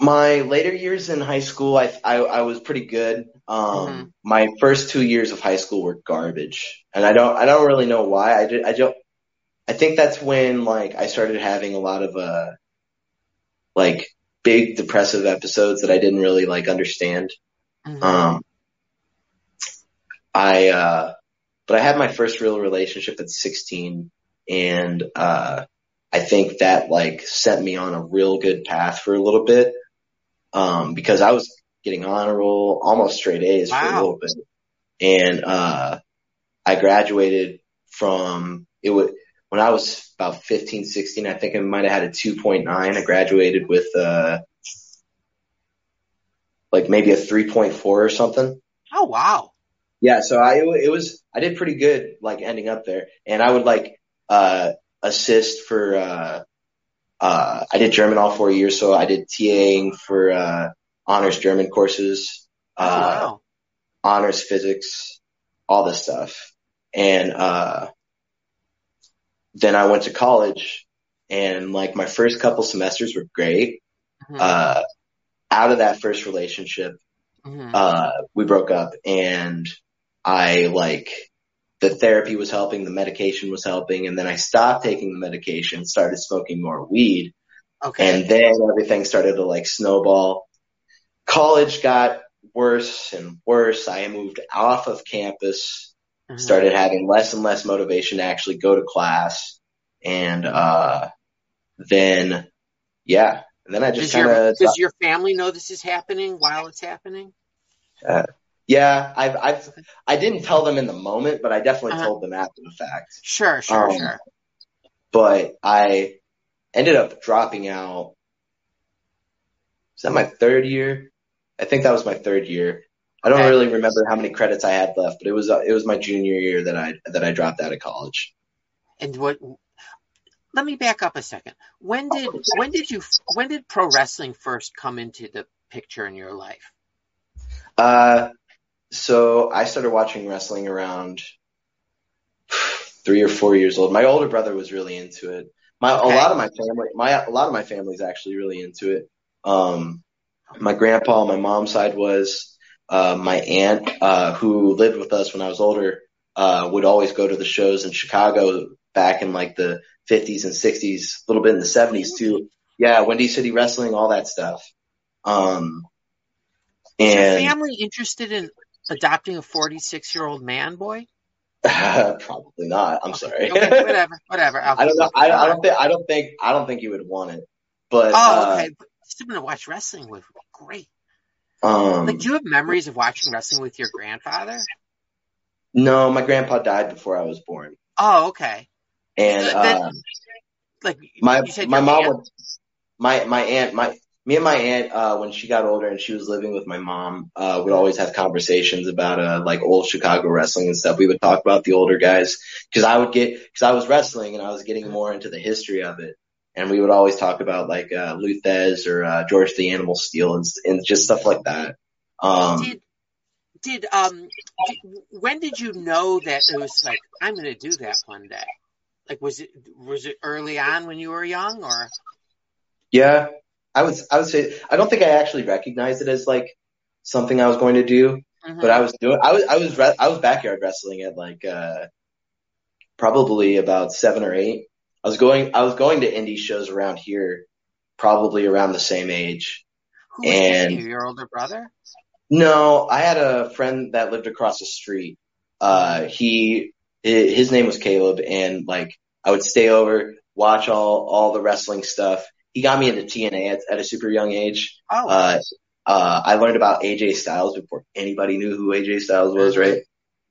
My later years in high school, I I, I was pretty good. Um, Mhm. my first two years of high school were garbage, and I don't I don't really know why. I did, I don't. I think that's when like I started having a lot of uh like big depressive episodes that I didn't really like understand. Mhm. Um, I, uh, but I had my first real relationship at 16 and, uh, I think that like set me on a real good path for a little bit. Um, because I was getting on a roll, almost straight A's for a little bit. And, uh, I graduated from, it was, when I was about 15, 16, I think I might have had a 2.9. I graduated with, uh, like maybe a 3.4 or something. Oh wow. Yeah, so I it was I did pretty good like ending up there, and I would like uh assist for uh uh I did German all four years, so I did TAing for uh honors German courses, Oh uh wow. honors physics, all this stuff, and uh then I went to college, and like my first couple semesters were great. Mhm. Uh, out of that first relationship, Mhm. uh, we broke up and I like the therapy was helping, the medication was helping, and then I stopped taking the medication, started smoking more weed, okay. and then everything started to like snowball. College got worse and worse. I moved off of campus, Mhm. started having less and less motivation to actually go to class, and uh, then yeah, and then I just Does your kind of does your family know this is happening while it's happening? Yeah, I've, I've, I didn't tell them in the moment, but I definitely Uh-huh. told them after the fact. Sure, sure, Um, sure. But I ended up dropping out. Was that my third year? I think that was my third year. I don't Okay. really remember how many credits I had left, but it was, uh, it was my junior year that I, that I dropped out of college. And what? Let me back up a second. When did when did you when did pro wrestling first come into the picture in your life? Uh, so I started watching wrestling around three or four years old. My older brother was really into it. My Okay. a lot of my family, my a lot of my family is actually really into it. Um, my grandpa on my mom's side was. Uh, my aunt, uh, who lived with us when I was older, uh, would always go to the shows in Chicago back in like the 50s and 60s, a little bit in the 70s too. Yeah, Windy City Wrestling, all that stuff. Um, Is your and family interested in adopting a 46 year old man boy? [LAUGHS] Probably not. I'm sorry. Okay, [LAUGHS] whatever, whatever. I'll- I don't know. I, I don't think. I don't think. I don't think you would want it. But Oh, uh, okay. But Still gonna watch wrestling with great. um, Like, do you have memories of watching wrestling with your grandfather? no, my grandpa died before I was born, Oh, okay. and Then- uh, Like my my mom aunt- would. My my aunt my. Me and my aunt, uh, when she got older and she was living with my mom, uh, would always have conversations about, uh, like old Chicago wrestling and stuff. We would talk about the older guys. Cause I would get, cause I was wrestling and I was getting more into the history of it. And we would always talk about like, uh, Lou Thesz or, uh, George the Animal Steele and, and just stuff like that. Um, did did um did, when did you know that it was like I'm going to do that one day? Like was it was it early on when you were young or yeah, I would, I would say, I don't think I actually recognized it as like something I was going to do, Mhm. but I was doing, I was, I was, re- I was backyard wrestling at like, uh, probably about seven or eight. I was going, I was going to indie shows around here, probably around the same age. who and- you, your older brother? No, I had a friend that lived across the street. Uh, he, his name was Caleb and like I would stay over, watch all, all the wrestling stuff. He got me into TNA at, at a super young age. Oh, Uh, uh, I learned about AJ Styles before anybody knew who AJ Styles was, right?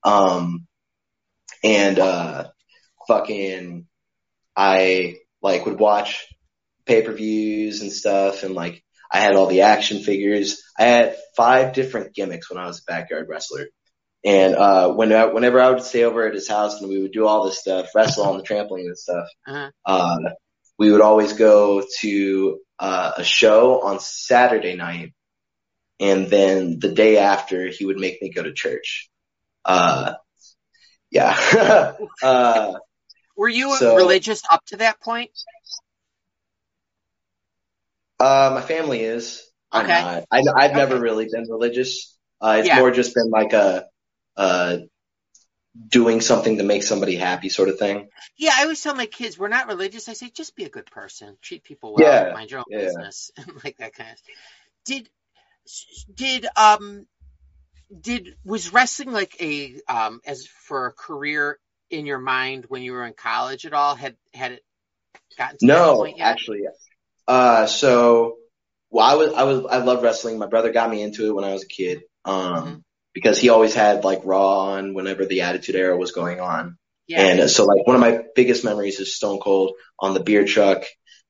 Um, and, uh, fucking, I like would watch pay-per-views and stuff and like I had all the action figures. I had five different gimmicks when I was a backyard wrestler. And, uh, when, I- whenever I would stay over at his house and we would do all this stuff, wrestle on the trampoline and stuff, uh-huh. uh, we would always go to uh, a show on Saturday night, and then the day after, he would make me go to church. Uh, yeah. [LAUGHS] uh, were you so- religious up to that point? uh, my family is. I'm Okay. not. I, I've never really been religious. Uh, it's Yeah. more just been like a, uh, doing something to make somebody happy sort of thing. Yeah, I always tell my kids we're not religious. I say just be a good person, treat people well, Yeah, mind your own yeah. business, [LAUGHS] like that kind of. Stuff. Did did um did was wrestling like a um as for a career in your mind when you were in college at all? Had had it gotten to No, actually, uh, so, well, I was, I was, I love wrestling. My brother got me into it when I was a kid, um, Mhm. Because he always had like Raw on whenever the Attitude Era was going on. yeah. And so like one of my biggest memories is Stone Cold on the beer truck,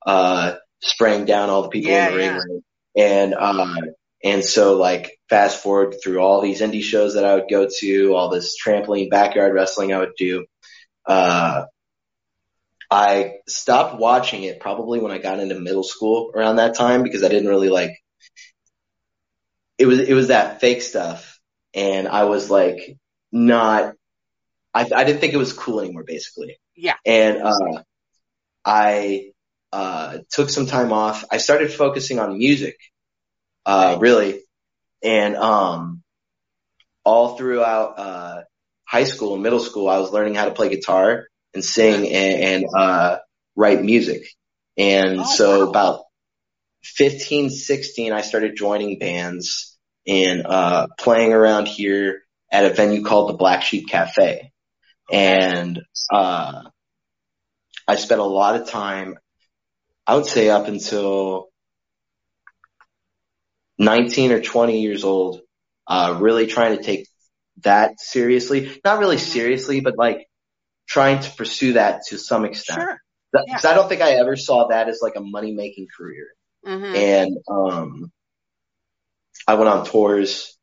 uh, spraying down all the people Yeah, in the ring. yeah. ring. And, uh, and so like fast forward through all these indie shows that I would go to, all this trampoline backyard wrestling I would do. Uh, I stopped watching it probably when I got into middle school around that time because I didn't really like, it was, it was that fake stuff. And I was like, not, I, I didn't think it was cool anymore basically. Yeah. And, uh, I, uh, took some time off. I started focusing on music, uh, Right. really. And, um, all throughout, uh, high school and middle school, I was learning how to play guitar and sing and, and, uh, write music. And Oh, so wow. about 15, 16, I started joining bands and, uh, playing around here at a venue called the Black Sheep Cafe. And, uh, I spent a lot of time, I would say up until 19 or 20 years old, uh, really trying to take that seriously. Not really Mhm. seriously, but like trying to pursue that to some extent. Sure. Because I don't think I ever saw that as like a money making career. hmm And, um, I went on tours,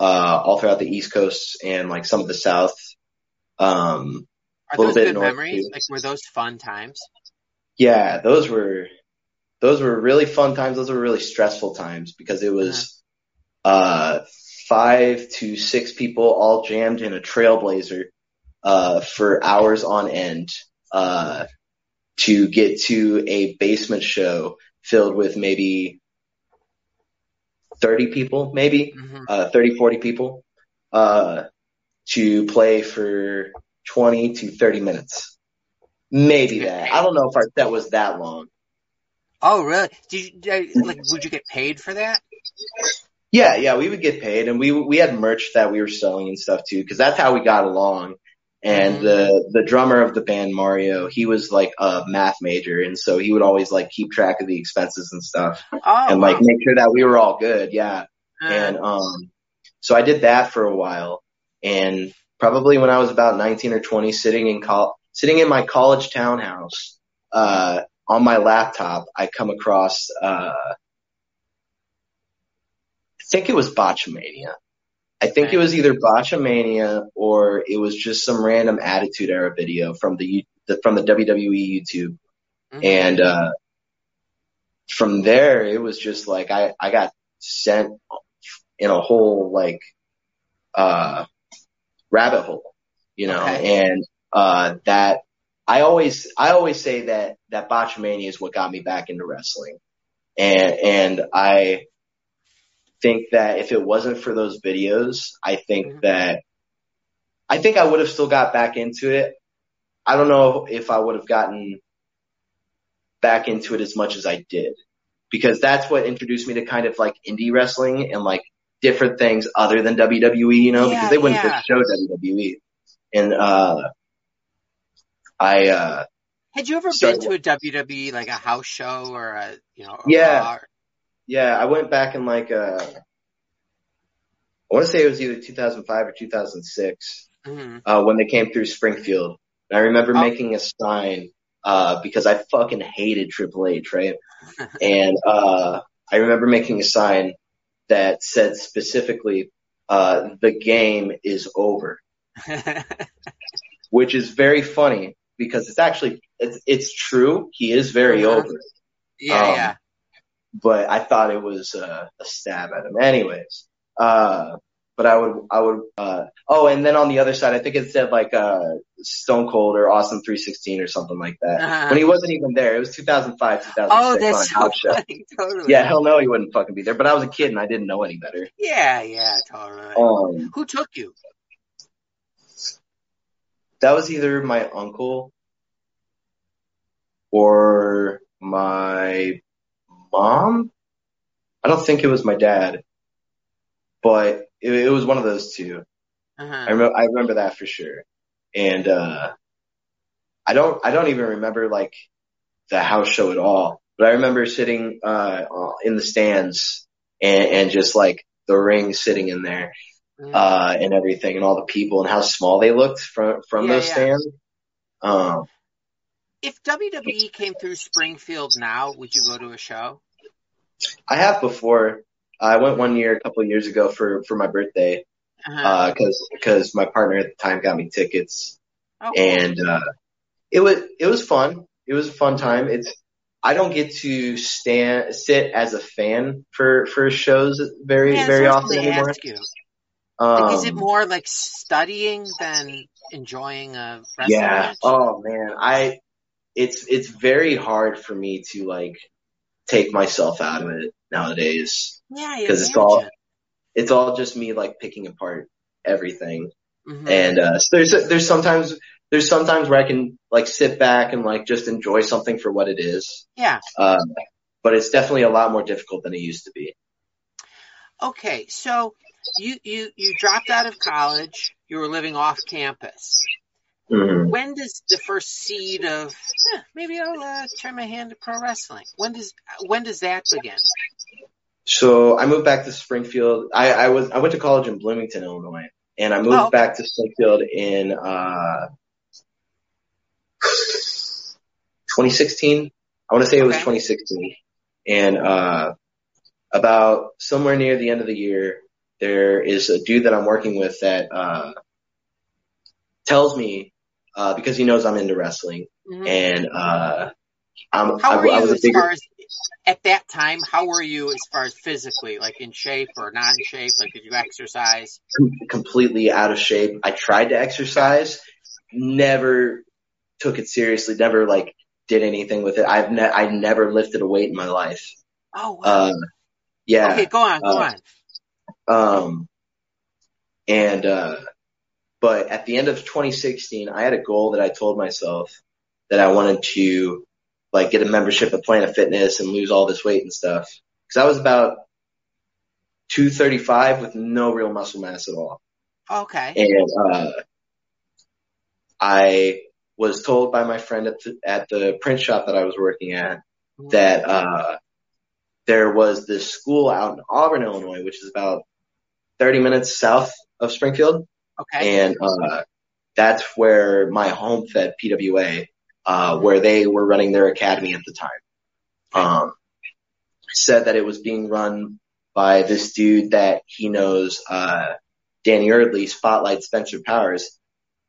uh, all throughout the East Coast and like some of the South. Um, Are those bit good north, memories? too. Like were those fun times? yeah, those were, those were really fun times. Those were really stressful times because it was, uh, five to six people all jammed in a trailblazer, uh, for hours on end, uh, to get to a basement show filled with maybe 30 people, maybe, hmm uh, 30, 40 people, uh, to play for 20 to 30 minutes. Maybe that. I don't know if our set was that long. Oh, really? Did you like? Would you get paid for that? Yeah, yeah, we would get paid and we, we had merch that we were selling and stuff too, cause that's how we got along. And Mhm. the, the drummer of the band, Mario, he was like a math major and so he would always like keep track of the expenses and stuff Oh, and like wow. make sure that we were all good. Yeah. Uh, And, um, so I did that for a while and probably when I was about 19 or 20 sitting in col, sitting in my college townhouse, uh, on my laptop, I come across, uh, I think it was Botchamania. I think it was either Botchamania or it was just some random Attitude Era video from the, the from the WWE YouTube. mhm. And, uh, from there, it was just like, I, I got sent in a whole, like, uh, rabbit hole, you know, Okay. and, uh, that, I always, I always say that, that Botchamania is what got me back into wrestling. And, and I think that if it wasn't for those videos, I think Mhm. that, I think I would have still got back into it. I don't know if I would have gotten back into it as much as I did because that's what introduced me to kind of like indie wrestling and like different things other than WWE, you know, Yeah, because they wouldn't yeah. show WWE. And, uh, I, uh, Had you ever been to a WWE like a house show or a you know? A Yeah. Yeah, I went back in like, uh, I want to say it was either 2005 or 2006. Mhm. uh, when they came through Springfield. And I remember Oh. making a sign, uh, because I fucking hated Triple H, right? [LAUGHS] and, uh, I remember making a sign that said specifically, uh, the game is over, [LAUGHS] which is very funny because it's actually, it's, it's true. He is very Uh-huh. over, yeah, Um, yeah. But I thought it was, uh, a stab at him anyways. Uh, but I would, I would, uh, oh, and then on the other side, I think it said like, uh, Stone Cold or Austin 316 or something like that. Uh-huh. When he wasn't even there. It was 2005, 2006 Oh, that's a [LAUGHS] so show. funny. Totally. Yeah, hell no, he wouldn't fucking be there. But I was a kid and I didn't know any better. Yeah, yeah, totally. Um, Who took you? that was either my uncle or my mom. I don't think it was my dad, but it, it was one of those two. I Uh-huh. remember, I remember that for sure. And, uh, I don't, I don't even remember like the house show at all, but I remember sitting, uh, in the stands and, and just like the ring sitting in there, Mhm. uh, and everything and all the people and how small they looked from, from Yeah, those yeah. stands. Um, if WWE came through Springfield now, would you go to a show? I have before. I went one year, a couple of years ago for, for my birthday, Uh-huh. uh, cause, cause my partner at the time got me tickets oh, and, uh, it was, it was fun. It was a fun time. It's, I don't get to stand, sit as a fan for, for shows very, yeah, very that's what I was often anymore. Um, Like, is it more like studying than enjoying a yeah. match? Oh man. I, it's, it's very hard for me to like take myself out of it nowadays. yeah, I 'cause it's all- imagine. It's all just me like picking apart everything. Mhm. And uh, so there's there's sometimes there's sometimes where I can like sit back and like just enjoy something for what it is. yeah. Uh, but it's definitely a lot more difficult than it used to be. Okay, so you you you dropped out of college. You were living off campus. Mhm. When does the first seed of eh, maybe I'll uh, try my hand at pro wrestling? When does when does that begin? So I moved back to Springfield. I, I was I went to college in Bloomington, Illinois, and I moved Oh, okay. back to Springfield in uh, 2016. I want to say it was Okay. 2016, and uh, about somewhere near the end of the year, there is a dude that I'm working with that uh, tells me uh, because he knows I'm into wrestling, Mhm. and uh, I'm, How were I you was a as bigger. far as at that time? How were you as far as physically, like in shape or not in shape? Like did you exercise? com- completely out of shape. I tried to exercise, never took it seriously, never like did anything with it. I've ne- I never lifted a weight in my life. Oh, wow. Uh, yeah. okay, go on, go uh, on. Um, and, uh, but at the end of 2016, I had a goal that I told myself that I wanted to like get a membership at Planet Fitness and lose all this weight and stuff. Cause I was about 235 with no real muscle mass at all. Okay. and uh, I was told by my friend at the, at the print shop that I was working at that uh, there was this school out in Auburn, Illinois, which is about 30 minutes south of Springfield, Okay. and uh, that's where my home fed PWA, uh, where they were running their academy at the time. Um, said that it was being run by this dude that he knows, uh, Danny Erdley, Spotlight Spencer Powers,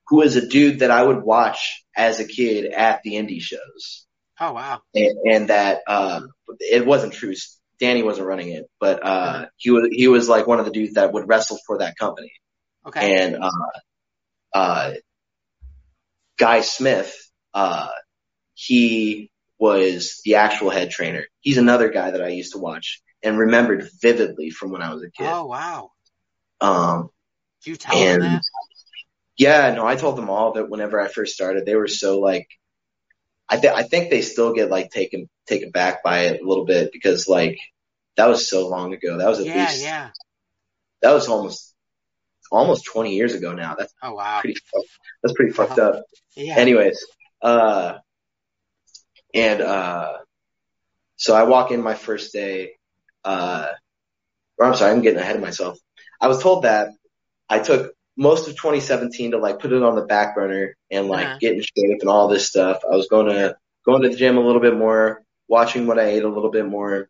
who is a dude that I would watch as a kid at the indie shows. Oh wow. And, and that, um, it wasn't true. Danny wasn't running it, but, uh, he was, he was like one of the dudes that would wrestle for that company Okay. and uh, uh, Guy Smith, uh, he was the actual head trainer. He's another guy that I used to watch and remembered vividly from when I was a kid. oh wow. Um, Did you tell them and that? yeah, no, I told them all that whenever I first started, they were so like, I th- I think they still get like taken taken back by it a little bit because like that was so long ago. That was at Yeah, least yeah. that was almost almost 20 years ago now. That's Oh wow. pretty fucked- that's pretty fucked up. Yeah. anyways, uh, and, uh, so I walk in my first day, uh, or I'm sorry, I'm getting ahead of myself. I was told that I took most of 2017 to like put it on the back burner and like Uh-huh. get in shape and all this stuff. I was going to, going to the gym a little bit more, watching what I ate a little bit more.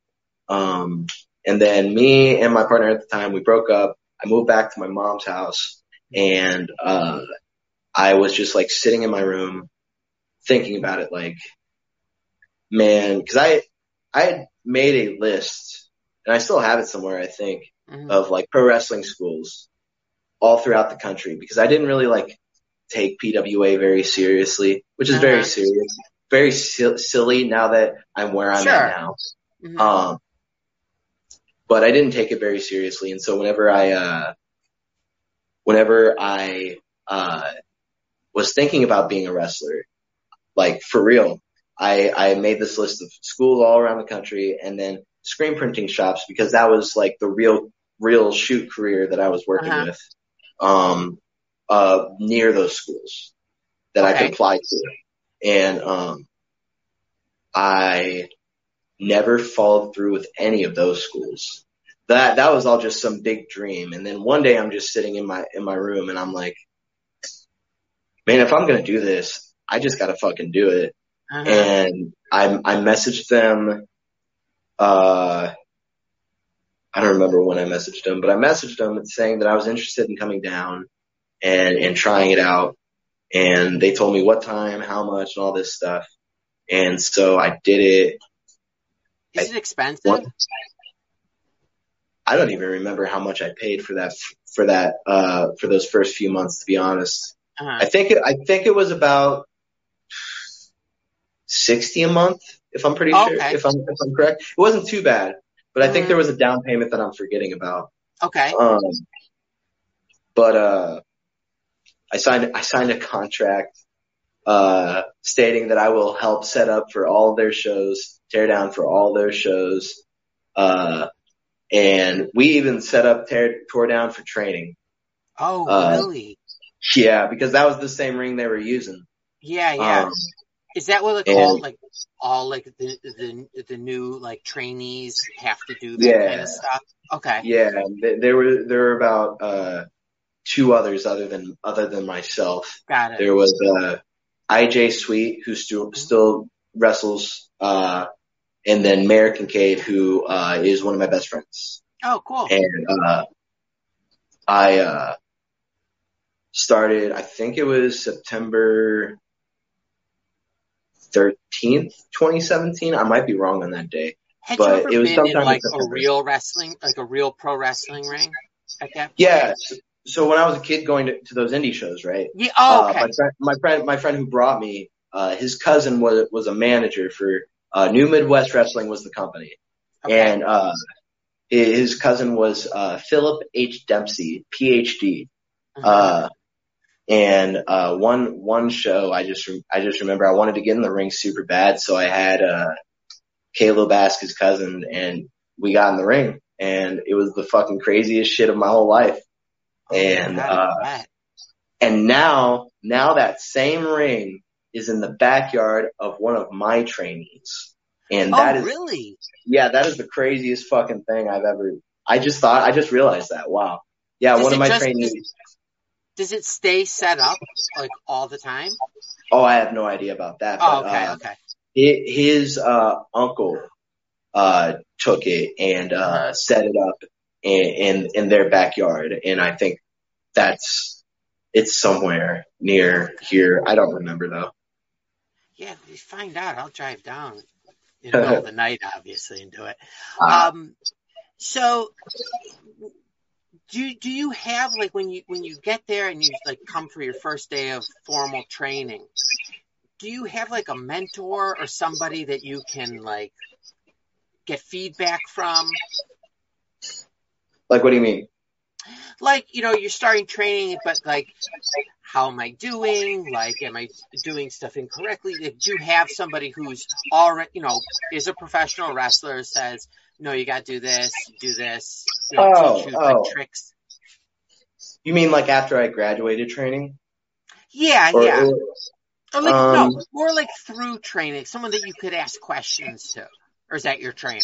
Um, and then me and my partner at the time, we broke up. I moved back to my mom's house and, uh, I was just like sitting in my room thinking about it like, man, cause I, I had made a list and I still have it somewhere, I think, Mhm. of like pro wrestling schools all throughout the country because I didn't really like take PWA very seriously, which is uh-huh. very serious, very si- silly now that I'm where I'm sure. at now. Mm-hmm. Um, but I didn't take it very seriously, and so whenever I, uh, whenever I uh, was thinking about being a wrestler, like for real, I I made this list of schools all around the country, and then screen printing shops because that was like the real real shoot career that I was working uh-huh. with um, uh, near those schools that okay. I could apply to. And um, I never followed through with any of those schools. That that was all just some big dream. And then one day I'm just sitting in my in my room and I'm like, man, if I'm gonna do this, I just gotta fucking do it. Uh-huh. And I I messaged them uh I don't remember when I messaged them, but I messaged them saying that I was interested in coming down and, and trying it out. And they told me what time, how much, and all this stuff. And so I did it. Is it expensive? I don't even remember how much I paid for that, for that, uh, for those first few months, to be honest. Uh-huh. I think, it, I think it was about 60 a month, if I'm pretty sure, if I'm, if I'm correct. It wasn't too bad. But I think mm-hmm. there was a down payment that I'm forgetting about. Okay. Um, but uh, I signed I signed a contract uh, stating that I will help set up for all their shows, tear down for all their shows, uh, and we even set up tear tore down for training. Oh, uh, really? Yeah, because that was the same ring they were using. Yeah, yeah. Um, Is that what they call like all like the the the new like trainees have to do that yeah. kind of stuff? Okay. Yeah, there were there were about uh two others other than other than myself. Got it. There was uh IJ Sweet who still mm-hmm. still wrestles uh and then Mayor Kincaid who uh is one of my best friends. Oh, cool. And uh I uh started I think it was September 13th, 2017. I might be wrong on that day. Had but it was been in like a real wrestling, like a real pro wrestling ring at that point? Yeah. So when I was a kid going to, to those indie shows, right? Yeah. Oh, okay. Uh, my, friend, my friend, my friend who brought me, uh, his cousin was, was a manager for, uh, New Midwest Wrestling was the company. Okay. And, uh, his cousin was, uh, Philip H. Dempsey, PhD. Mm-hmm. Uh, and uh, one one show, I just I just remember I wanted to get in the ring super bad, so I had uh, Caleb ask his cousin, and we got in the ring, and it was the fucking craziest shit of my whole life. Oh, and uh, and now now that same ring is in the backyard of one of my trainees. And oh, that is really? Yeah, that is the craziest fucking thing I've ever I just thought I just realized that. Wow. Yeah, Does one of my just, trainees does it stay set up like all the time? Oh, I have no idea about that. Oh, but, okay, uh, okay. His uh, uncle uh, took it and uh, set it up in, in their backyard, and I think that's it's somewhere near here. I don't remember though. Yeah, if you find out, I'll drive down in the middle of the night, obviously, and do it. Uh, um, so do do you have like when you when you get there and you like come for your first day of formal training do you have like a mentor or somebody that you can like get feedback from like what do you mean like you know you're starting training but like how am i doing like am i doing stuff incorrectly do you have somebody who's already you know is a professional wrestler says no, you got to do this, do this, you know, oh, teach you oh. like tricks. You mean like after I graduated training? Yeah, or, yeah. Or, or like um, no, more like through training, someone that you could ask questions to, or is that your trainer?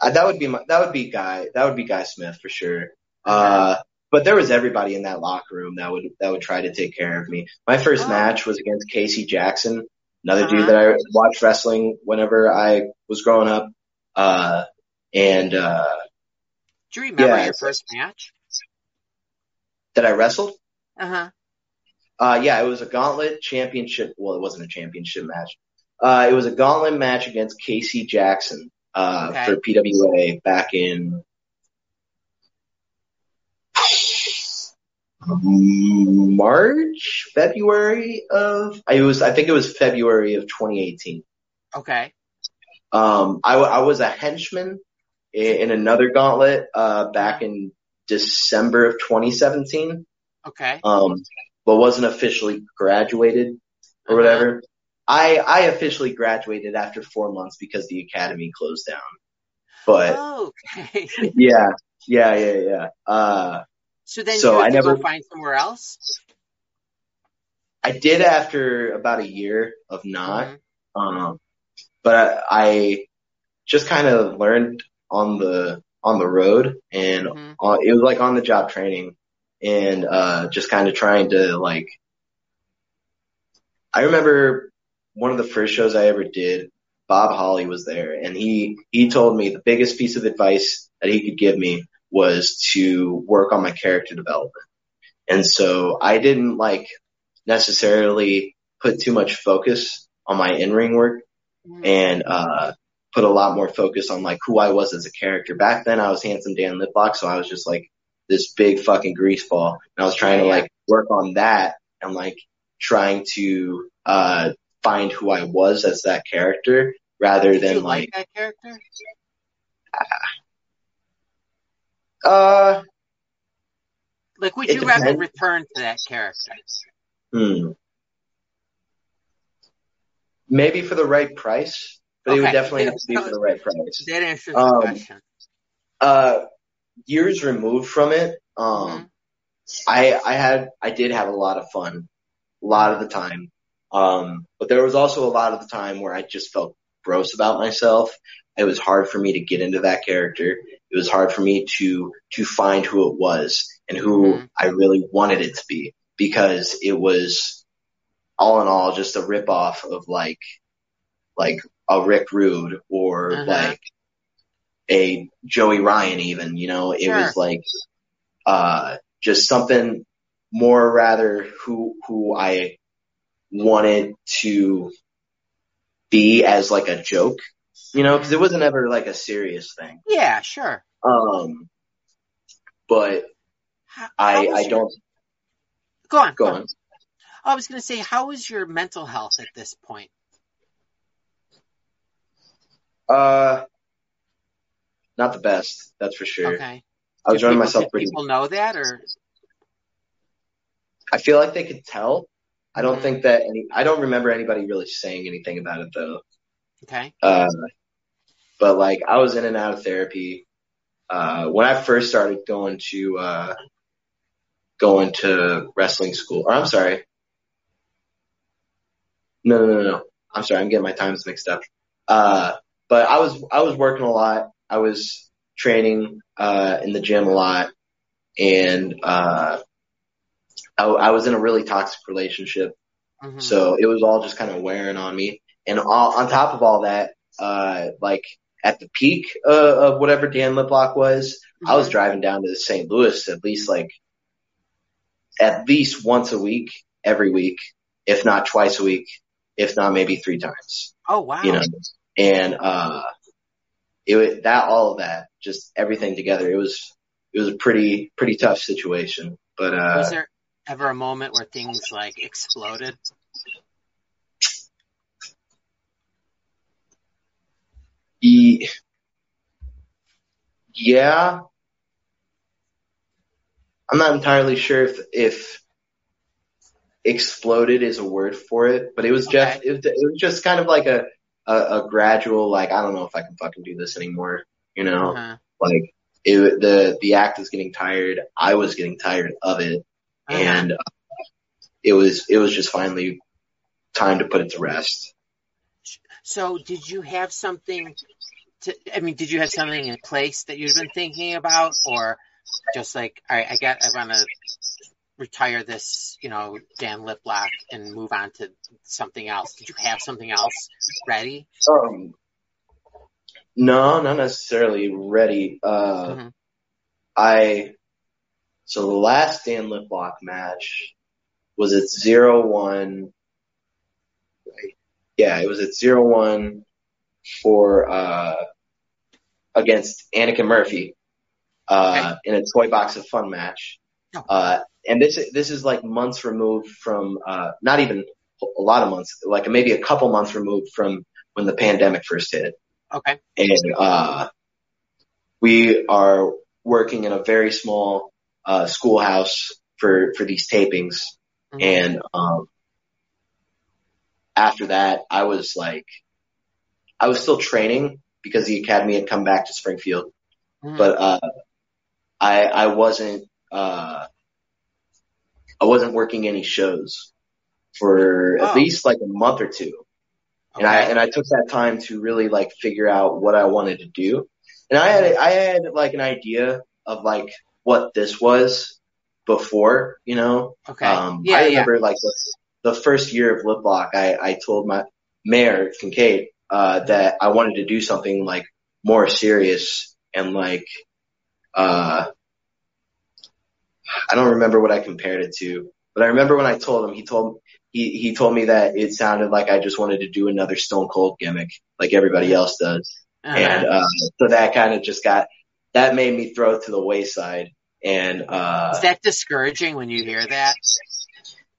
Uh, that would be my, that would be guy that would be Guy Smith for sure. Uh, but there was everybody in that locker room that would that would try to take care of me. My first oh. match was against Casey Jackson, another uh-huh. dude that I watched wrestling whenever I was growing up. Uh, and uh, do you remember yeah, your first match? That I wrestled? Uh-huh. Uh yeah, it was a gauntlet championship. Well, it wasn't a championship match. Uh, it was a gauntlet match against Casey Jackson uh, okay. for PWA back in March, February of I was I think it was February of 2018. Okay. Um, I, I was a henchman in, in another gauntlet uh, back in December of 2017. Okay. Um, but wasn't officially graduated or Uh-huh. whatever. I I officially graduated after four months because the academy closed down. But Oh, okay. [LAUGHS] yeah, yeah, yeah, yeah. Uh, So then So you I never- find somewhere else? I did after about a year of not. Mhm. Um, but I just kind of learned on the on the road, and Mhm. uh, it was like on the job training, and uh, just kind of trying to like. I remember one of the first shows I ever did. Bob Holly was there, and he he told me the biggest piece of advice that he could give me was to work on my character development. And so I didn't like necessarily put too much focus on my in-ring work Mhm. and uh put a lot more focus on like who I was as a character. Back then I was handsome Dan Liplock, so I was just like this big fucking greaseball. And I was trying to like work on that and like trying to uh find who I was as that character rather Did than like like that character? uh Like, would you rather return to that character? hmm. Maybe for the right price, but it would definitely have to be for the right price. That answers Um, the question. uh years removed from it um Mhm. i i had i did have a lot of fun a lot of the time um but there was also a lot of the time where i just felt gross about myself it was hard for me to get into that character it was hard for me to to find who it was and who Mhm. i really wanted it to be because it was all in all just a rip off of like like a rick rude or Uh-huh. like a Joey Ryan even, you know, it Sure. was like, uh, just something more rather who, who I wanted to be as like a joke, you know, cause it wasn't ever like a serious thing. Yeah, sure. Um, but How, I, how I your- don't Go on. go on. I was going to say, how is your mental health at this point? Uh, not the best, that's for sure. Okay. I was running myself pretty, People know that, or I feel like they could tell. I don't think that any, I don't remember anybody really saying anything about it though. okay, Uh, but like I was in and out of therapy. Uh, when I first started going to, uh, going to wrestling school, or I'm sorry. No, no, no, no. I'm sorry. I'm getting my times mixed up. Uh, but I was, I was working a lot. I was training, uh, in the gym a lot and, uh, I, I was in a really toxic relationship. Mhm. So it was all just kind of wearing on me. And all, on top of all that, uh, like at the peak uh, of whatever Dan Liplock was, I was Mhm. driving down to St. Louis at least like at least once a week, every week, if not twice a week, if not maybe three times, Oh wow. you know, and, uh, it that, all of that, just everything together. It was, it was a pretty, pretty tough situation, but, uh, was there ever a moment where things like exploded? Ye- yeah. I'm not entirely sure if, if exploded is a word for it, but it was just, it, was- it was just kind of like a, a, a gradual, like, I don't know if I can fucking do this anymore, you know, Uh-huh. like it, the, the act was getting tired. I was getting tired of it. And uh, it was, it was just finally time to put it to rest. So did you have something to, I mean, did you have something in place that you've been thinking about or just like, all right, I got, I want to retire this, you know, Dan Liplock and move on to something else. Did you have something else ready? Um, no, not necessarily ready. Uh, Mhm. I, so the last Dan Liplock match was at zero one. Yeah, it was at zero one for, uh, against Anakin Murphy, uh, in a toy box of fun match. Uh, and this this is like months removed from uh, not even a lot of months, like maybe a couple months removed from when the pandemic first hit. Okay. And uh, we are working in a very small uh, schoolhouse for for these tapings, Mhm. and um, after that, I was like, I was still training because the academy had come back to Springfield, Mhm. but uh, I I wasn't uh, I wasn't working any shows for at least like a month or two, and I and I took that time to really like figure out what I wanted to do, and I had I had like an idea of like what this was before, you know. okay. Um, yeah, I yeah. remember like the, the first year of Lip Lock, I, I told my mayor Kincaid uh, that I wanted to do something like more serious and like uh, I don't remember what I compared it to, but I remember when I told him, he told he he told me that it sounded like I just wanted to do another Stone Cold gimmick like everybody else does, Uh-huh. and uh, so that kind of just got that made me throw to the wayside. And uh, Is that discouraging when you hear that?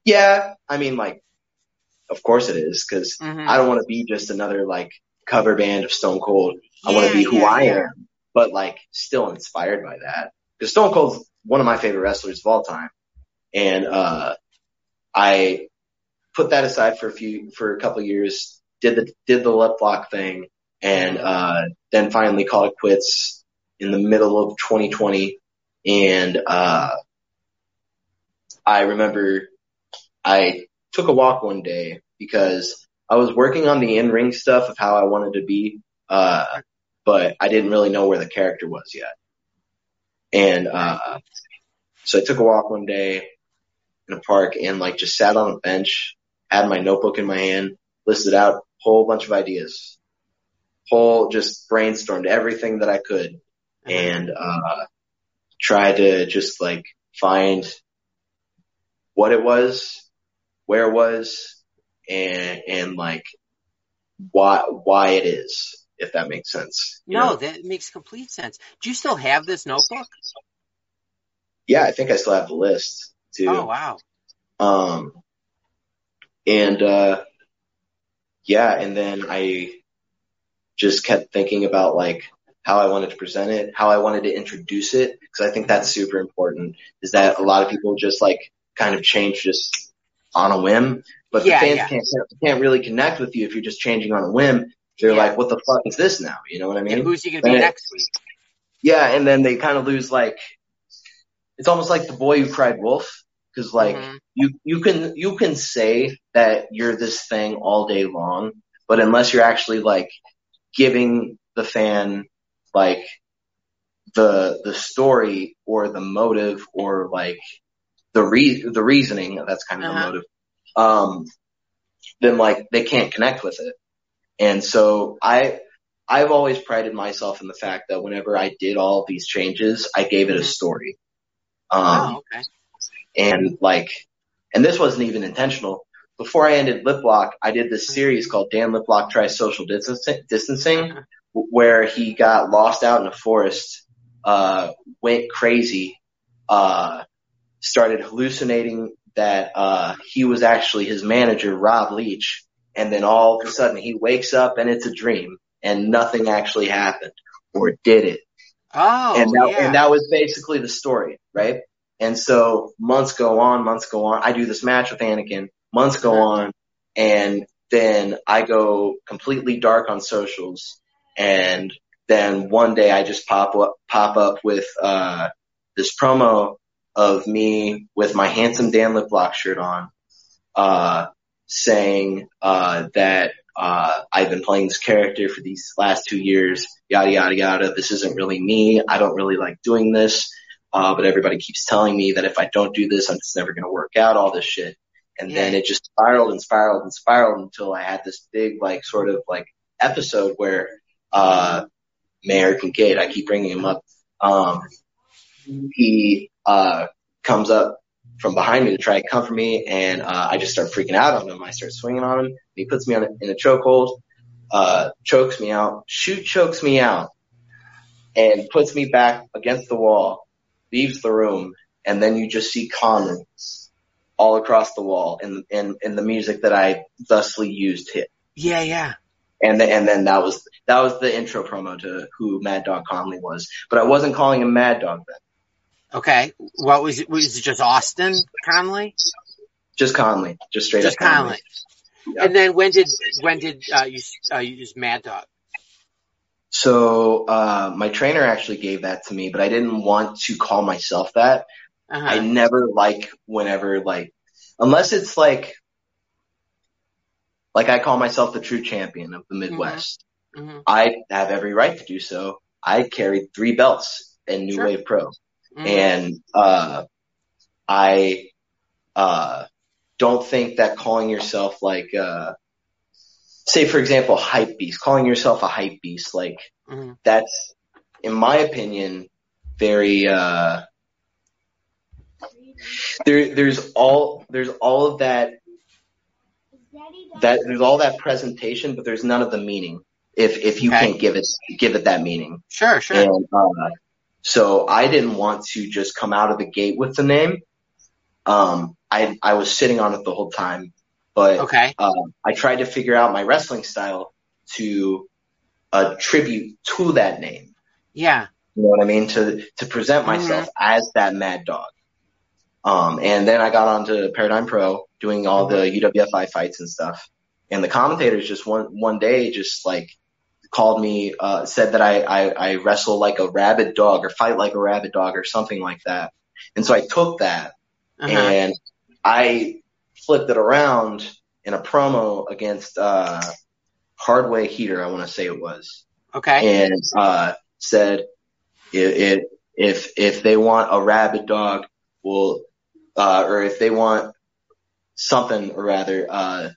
Yeah, I mean, like, of course it is, because Mhm. I don't want to be just another like cover band of Stone Cold. I want to be who yeah, I yeah. am, but like still inspired by that. Because Stone Cold's one of my favorite wrestlers of all time, and uh, I put that aside for a few for a couple years. Did the did the lip lock thing, and uh, then finally called it quits in the middle of 2020. And uh, I remember I took a walk one day because I was working on the in-ring stuff of how I wanted to be, uh, but I didn't really know where the character was yet. And, uh, so I took a walk one day in a park and like just sat on a bench, had my notebook in my hand, listed out a whole bunch of ideas, whole just brainstormed everything that I could and, uh, tried to just like find what it was, where it was, and and like why why it is, if that makes sense. No, know? that makes complete sense. Do you still have this notebook? Yeah, I think I still have the list too. Oh wow. Um, and uh, yeah, and then I just kept thinking about like how I wanted to present it, how I wanted to introduce it, because I think that's super important. Is that a lot of people just like kind of change just on a whim, but Yeah, the fans yeah. can't can't really connect with you if you're just changing on a whim. They're Yeah. like, "What the fuck is this now?" You know what I mean? And who's he gonna be Then- next week? Yeah, and then they kind of lose like it's almost like the boy who cried wolf because like Mhm. you you can you can say that you're this thing all day long, but unless you're actually like giving the fan like the the story or the motive or like the re the reasoning that's kind of Uh-huh. the motive um then like they can't connect with it and so i i've always prided myself in the fact that whenever i did all these changes i gave it a Mhm. story um oh, okay. and like, and this wasn't even intentional. Before I ended Lip Lock, I did this series called Dan Lip Lock Tries Social Distancing, distancing Uh-huh. Where he got lost out in a forest, uh, went crazy, uh, started hallucinating that, uh, he was actually his manager, Rob Leach. And then all of a sudden he wakes up and it's a dream and nothing actually happened or did it Oh, and that, yeah. and that was basically the story, right? And so months go on, months go on. I do this match with Anakin. Months go on, and then I go completely dark on socials, and then one day I just pop up pop up with uh this promo of me with my handsome Dan Liplock shirt on, uh, saying uh that uh I've been playing this character for these last two years, yada yada yada. This isn't really me. I don't really like doing this. Uh, but everybody keeps telling me that if I don't do this, I'm just never going to work out all this shit. And then it just spiraled and spiraled and spiraled until I had this big, like, sort of like episode where, uh, Mayor Kincaid, I keep bringing him up, um, he, uh, comes up from behind me to try and comfort me and, uh, I just start freaking out on him. I start swinging on him. He puts me on a, in a chokehold, uh, chokes me out, shoot chokes me out and puts me back against the wall, leaves the room, and then you just see comments all across the wall, and and and the music that I thusly used hit. Yeah, yeah. And then, and then that was that was the intro promo to who Mad Dog Conley was. But I wasn't calling him Mad Dog then. Okay. What was it? Was it just Austin Conley? Just Conley, just straight Just up Conley. Conley. Yeah. And then when did when did uh, you uh, you use Mad Dog? So uh, my trainer actually gave that to me, but I didn't want to call myself that. Uh-huh. I never like whenever like unless it's like like I call myself the true champion of the Midwest. Mhm. I have every right to do so. I carried three belts in New Sure. Wave Pro. Mhm. And uh I uh don't think that calling yourself like uh say for example hype beast, calling yourself a hype beast, like Mhm. that's in my opinion very uh there there's all there's all of that that there's all that presentation but there's none of the meaning if if you Okay. can't give it give it that meaning Sure, sure. and uh, so I didn't want to just come out of the gate with the name. Um, I I was sitting on it the whole time, but Okay. uh, I tried to figure out my wrestling style to attribute to that name. Yeah. You know what I mean? To to present myself as that mad dog. Um, and then I got onto Paradigm Pro, doing all the UWFI fights and stuff. And the commentators just one one day just like called me, uh, said that I, I I wrestle like a rabid dog or fight like a rabid dog or something like that. And so I took that Uh-huh. and I flipped it around in a promo against uh, Hardway Heater, I want to say it was Okay. and uh, said if, if if if they want a rabid dog, well, uh, or if they want something, or rather, uh,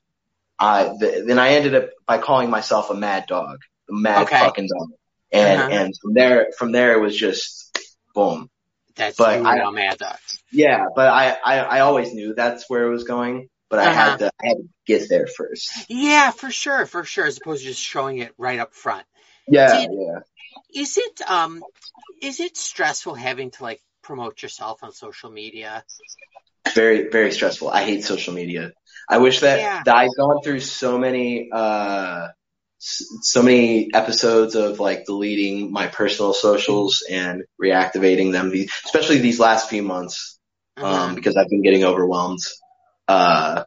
I th- then I ended up by calling myself a mad dog, mad Okay. fucking dog, and Uh-huh. and from there from there it was just boom. That's but I- know Mad Dog. Yeah, but I, I I always knew that's where it was going, but I Uh-huh. had to I had to get there first. Yeah, for sure, for sure. As opposed to just showing it right up front. Yeah, Did- yeah. Is it um is it stressful having to like promote yourself on social media? very very stressful. I hate social media. I wish that, Yeah. that I've gone through so many uh so many episodes of like deleting my personal socials and reactivating them, especially these last few months, um, Uh-huh. because I've been getting overwhelmed. Uh,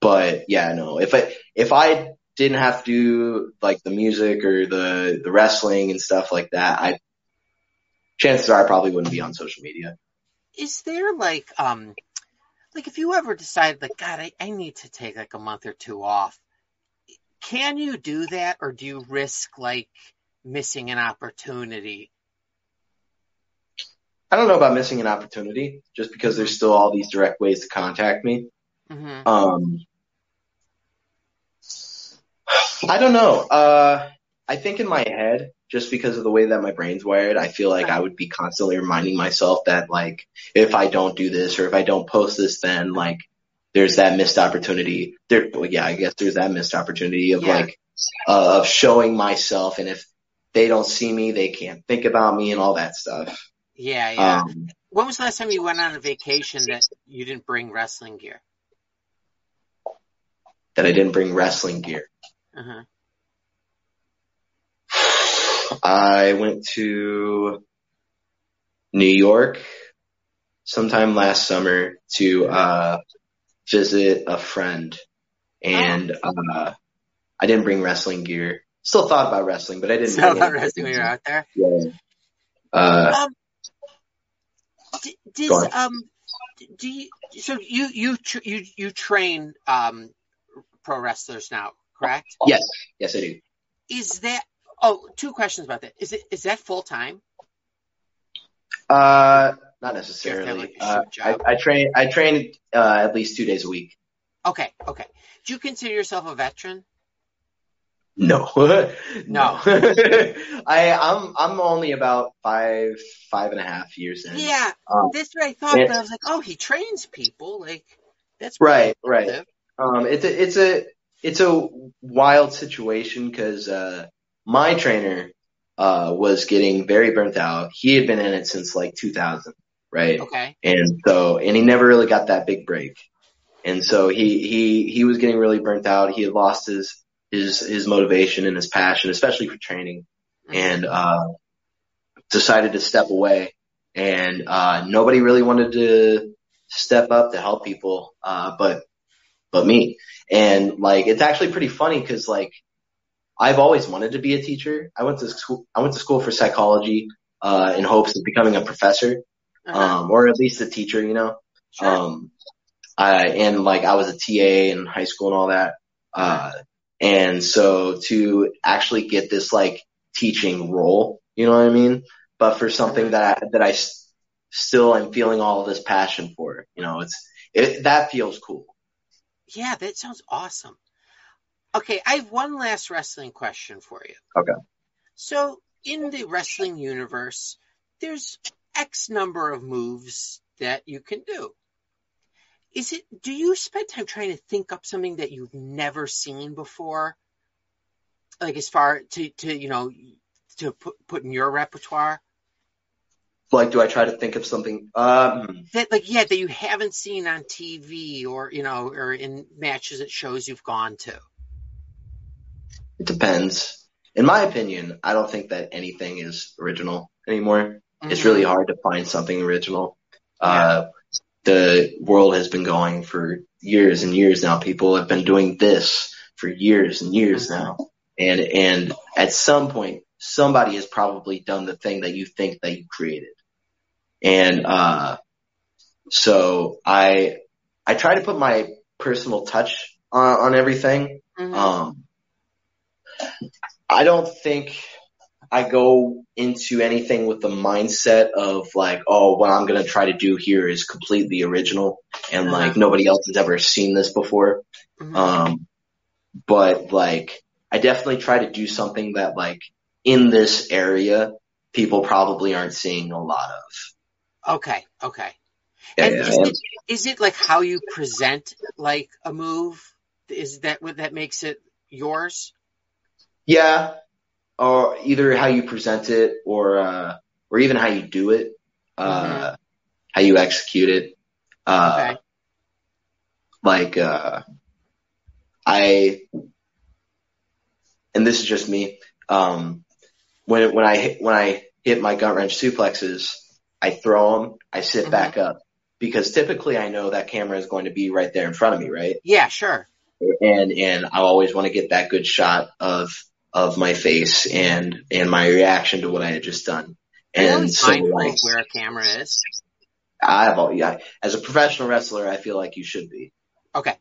but yeah, no, if I, if I didn't have to do like the music or the, the wrestling and stuff like that, I, chances are I probably wouldn't be on social media. Is there like um like if you ever decide like God, I, I need to take like a month or two off, can you do that or do you risk like missing an opportunity? I don't know about missing an opportunity just because there's still all these direct ways to contact me. hmm Um, I don't know. Uh, I think in my head, just because of the way that my brain's wired, I feel like I would be constantly reminding myself that like, if I don't do this or if I don't post this, then like, there's that missed opportunity. There, well, yeah, I guess there's that missed opportunity of Yeah. like, uh, of showing myself. And if they don't see me, they can't think about me and all that stuff. Yeah, yeah. Um, when was the last time you went on a vacation that you didn't bring wrestling gear? that I didn't bring wrestling gear. Uh-huh. I went to New York sometime last summer to uh visit a friend and uh I didn't bring wrestling gear. Still thought about wrestling, but I didn't about any wrestling you're out there. Yeah. Uh Um, d- does um, do you so you you tr- you you train um pro wrestlers now, correct? yes, yes I do. Is that oh two questions about that? Is it is that full time? Uh not necessarily. have like, Uh, I. I train I train uh at least two days a week. Okay, okay. Do you consider yourself a veteran? No. [LAUGHS] No. [LAUGHS] I I'm I'm only about five five and a half years in. Yeah, Um, that's what I thought. I was like, oh, he trains people. Like that's Right, right. Um, it's a it's a it's a wild situation because uh, my trainer uh, was getting very burnt out. He had been in it since like 2000, right? Okay. And so, and he never really got that big break. And so he, he, he was getting really burnt out. He had lost his, his, his motivation and his passion, especially for training Mhm. and, uh, decided to step away and, uh, nobody really wanted to step up to help people, uh, but, but me. And like, it's actually pretty funny because like, I've always wanted to be a teacher. I went to school, I went to school for psychology, uh, in hopes of becoming a professor Uh-huh. um, or at least a teacher, you know. Sure. Um, I and like I was a TA in high school and all that. Uh, and so to actually get this like teaching role, you know what I mean? But for something that I, that I s- still am feeling all of this passion for, you know, it's it that feels cool. Yeah, that sounds awesome. Okay, I have one last wrestling question for you. Okay. So, in the wrestling universe, there's X number of moves that you can do. Is it, do you spend time trying to think up something that you've never seen before? Like as far to, to, you know, to put, put in your repertoire? Like, do I try to think of something? Um, That, like, yeah, that you haven't seen on TV or, you know, or in matches at shows you've gone to. it depends. In my opinion, I don't think that anything is original anymore. It's Mhm. really hard to find something original. Uh, the world has been going for years and years now. People have been doing this for years and years Mhm. now. And, and at some point, somebody has probably done the thing that you think that you created. And, uh, so I, I try to put my personal touch on, on everything. Mhm. Um, I don't think I go into anything with the mindset of like, oh, what I'm gonna try to do here is completely original and Uh-huh. like nobody else has ever seen this before. Mhm. Um, but like, I definitely try to do something that like in this area people probably aren't seeing a lot of. Okay, okay. Yeah, and yeah, is, it, is it like how you present like a move? Is that what that makes it yours? Yeah, or either how you present it, or uh, or even how you do it, uh, how you execute it. Uh, Okay. Like, uh, I, and this is just me. Um, when when I hit, when I hit my gut wrench suplexes, I throw them. I sit Mhm. back up because typically I know that camera is going to be right there in front of me, right? Yeah, sure. and and I always want to get that good shot of of my face and and my reaction to what I had just done. And so like where a camera is. I've al- yeah, as a professional wrestler, I feel like you should be. Okay.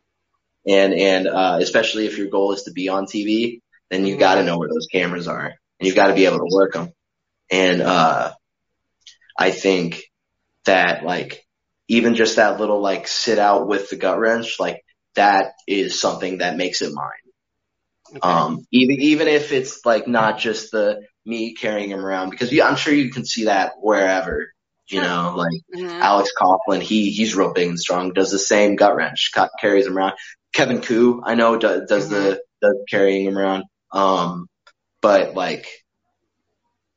And and uh, especially if your goal is to be on TV, then you got to know where those cameras are, and you've got to be able to work them. And uh, I think that like even just that little like sit out with the gut wrench, like that is something that makes it mine. Okay. Um, even even if it's like not just the me carrying him around, because you, I'm sure you can see that wherever. You know, like Mhm. Alex Coughlin, he he's real big and strong, does the same gut wrench, carries him around. Kevin Ku, I know does, does the does carrying him around. Um, but like,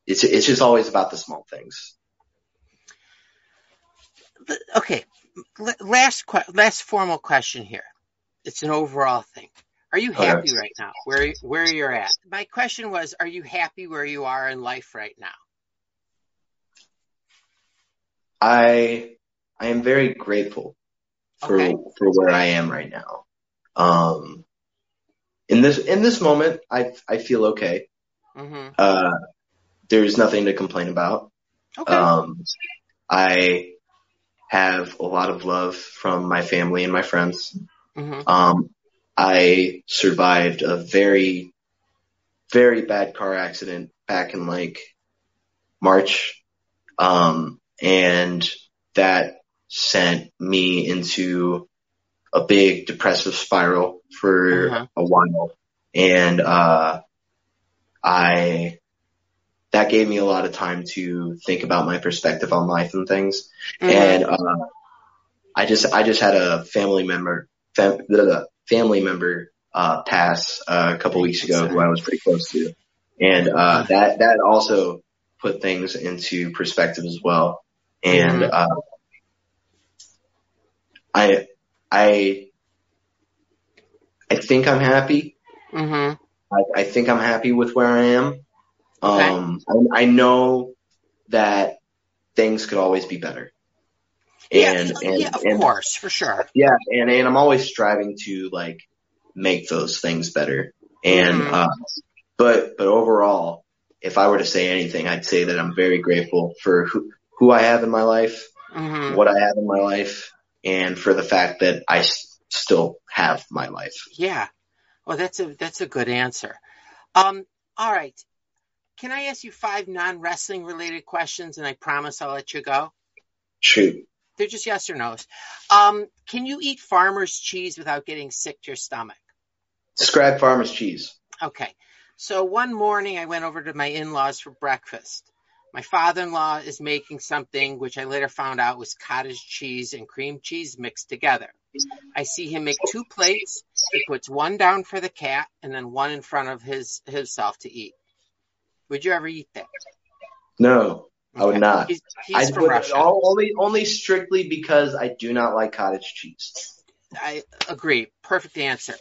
it's it's just always about the small things. Okay. Last last formal question here. It's an overall thing. Are you happy right now? Where where you're at? My question was, are you happy where you are in life right now? I I am very grateful for Okay. for where I am right now. Um, in this in this moment, I I feel okay. hmm Uh, there's nothing to complain about. Okay. Um, I have a lot of love from my family and my friends. hmm Um, I survived a very, very bad car accident back in like March. Um, and that sent me into a big depressive spiral for Uh-huh. a while. And, uh, I, that gave me a lot of time to think about my perspective on life and things. Mhm. And, uh, I just, I just had a family member, fam- the family member, uh, pass uh, a couple weeks ago who I was pretty close to. And, uh, that, that also put things into perspective as well. and Mhm. uh, I I I think I'm happy. hmm I, I think I'm happy with where I am. Okay. Um, I, I know that things could always be better. Yeah, And, and, yeah, of and- course, for sure. yeah, and, and I'm always striving to like make those things better. And, Mhm. uh, but, but overall, if I were to say anything, I'd say that I'm very grateful for who, who I have in my life, hmm what I have in my life, and for the fact that I s- still have my life. Yeah. Well, that's a that's a good answer. Um, all right. Can I ask you five non-wrestling related questions, and I promise I'll let you go. Shoot. They're just yes or no's. Um, can you eat farmer's cheese without getting sick to your stomach? Describe farmer's cheese. Okay. So one morning I went over to my in-laws for breakfast. My father-in-law is making something which I later found out was cottage cheese and cream cheese mixed together. I see him make two plates. He puts one down for the cat and then one in front of his himself to eat. Would you ever eat that? No, I would not. He's, he's I from would Russia. all- only only strictly because I do not like cottage cheese. I agree. Perfect answer.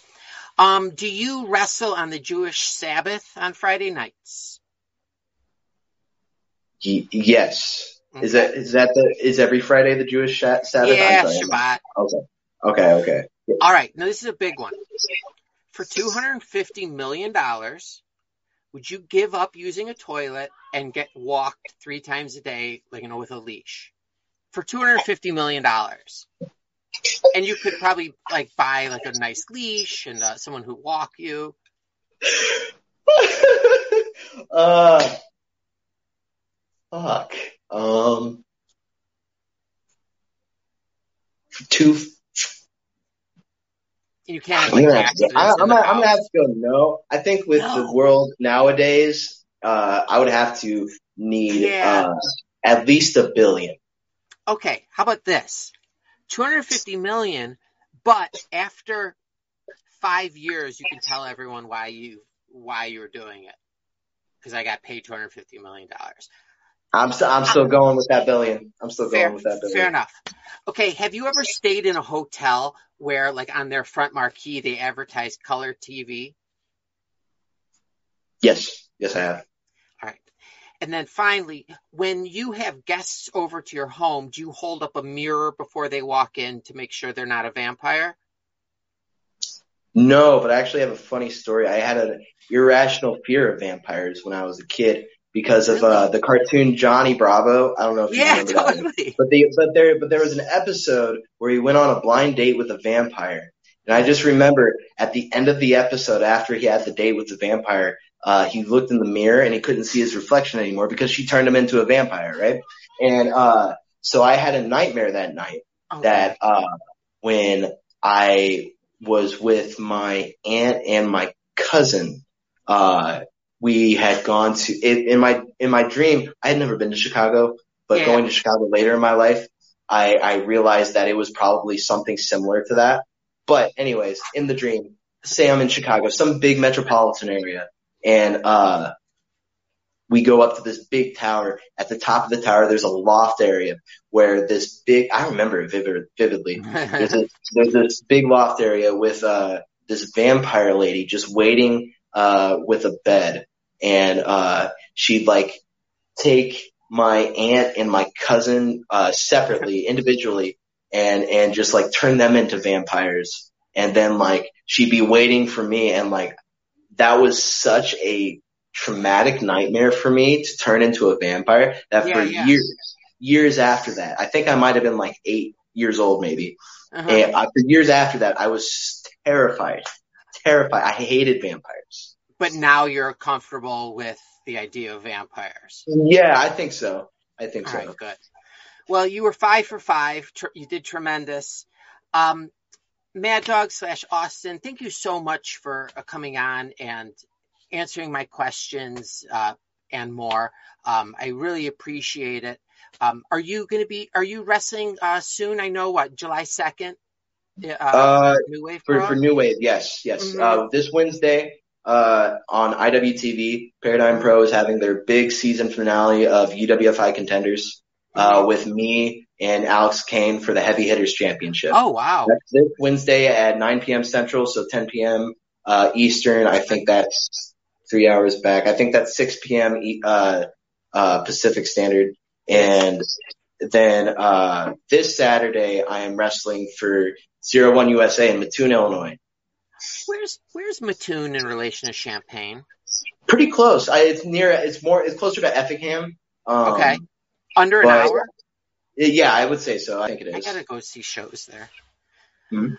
Um, do you wrestle on the Jewish Sabbath on Friday nights? Yes. Is that is that the is every Friday the Jewish Sabbath? Yeah. Shabbat. Okay, okay. All right, now this is a big one. For $250 million, would you give up using a toilet and get walked three times a day, like, you know, with a leash? For $250 million. And you could probably, like, buy, like, a nice leash and uh, someone who walk you. [LAUGHS] uh, fuck. Um, two. You can't I'm gonna, have to go, I, I'm, gonna, gonna have to go. No, I think with the world nowadays, uh, I would have to need Yeah. uh, at least a billion. Okay, how about this? 250 million, but after five years, you can tell everyone why you why you're doing it. Because I got paid 250 million dollars. I'm still I'm still going with that billion. I'm still Fair, going with that billion. fair enough. Okay, have you ever stayed in a hotel where, like, on their front marquee they advertise color TV? Yes, yes, I have. All right. And then finally, when you have guests over to your home, do you hold up a mirror before they walk in to make sure they're not a vampire? No, but I actually have a funny story. I had an irrational fear of vampires when I was a kid because of uh, the cartoon Johnny Bravo. I don't know if you Yeah, remember that. totally. But the but there but there was an episode where he went on a blind date with a vampire. And I just remember at the end of the episode after he had the date with the vampire, uh, he looked in the mirror and he couldn't see his reflection anymore because she turned him into a vampire, right? And uh so I had a nightmare that night Okay. that uh when I was with my aunt and my cousin, uh we had gone to in, in my in my dream, I had never been to Chicago, but Yeah. going to Chicago later in my life, I, I realized that it was probably something similar to that. But anyways, in the dream, say I'm in Chicago, some big metropolitan area, and uh we go up to this big tower. At the top of the tower, there's a loft area where this big, I remember it vivid, vividly. [LAUGHS] There's this, there's this big loft area with, uh, this vampire lady just waiting, uh, with a bed. And, uh, she'd like take my aunt and my cousin, uh, separately, individually, and, and just like turn them into vampires. And then like, she'd be waiting for me and like, that was such a traumatic nightmare for me to turn into a vampire that Yeah, for yeah. years, years after that, I think I might have been like eight years old maybe. Uh-huh. And uh, for years after that, I was terrified, terrified. I hated vampires. But now you're comfortable with the idea of vampires. Yeah, I think so. I think All so. right, good. Well, you were five for five. Tr- you did tremendous. Um, Mad Dog slash Austin, thank you so much for uh, coming on and answering my questions uh, and more. Um, I really appreciate it. Um, are you going to be? Are you wrestling uh, soon? I know what July second. Uh, Uh, New Wave for, for New Wave, yes, yes. Mhm. Uh, this Wednesday, uh, on IWTV, Paradigm Pro is having their big season finale of UWFI contenders. uh, with me and Alex Kane for the Heavy Hitters Championship. Oh wow! That's this Wednesday at 9 p.m. Central, so 10 p.m. Uh, Eastern. I think that's three hours back. I think that's 6 p.m. E- uh, uh, Pacific Standard. And then uh, this Saturday, I am wrestling for Zero One USA in Mattoon, Illinois. Where's Where's Mattoon in relation to Champaign? Pretty close. I, it's near. It's more. It's closer to Effingham. Um, Okay, under an but- hour. Yeah, I would say so. I think it I is. gotta go see shows there. Hmm.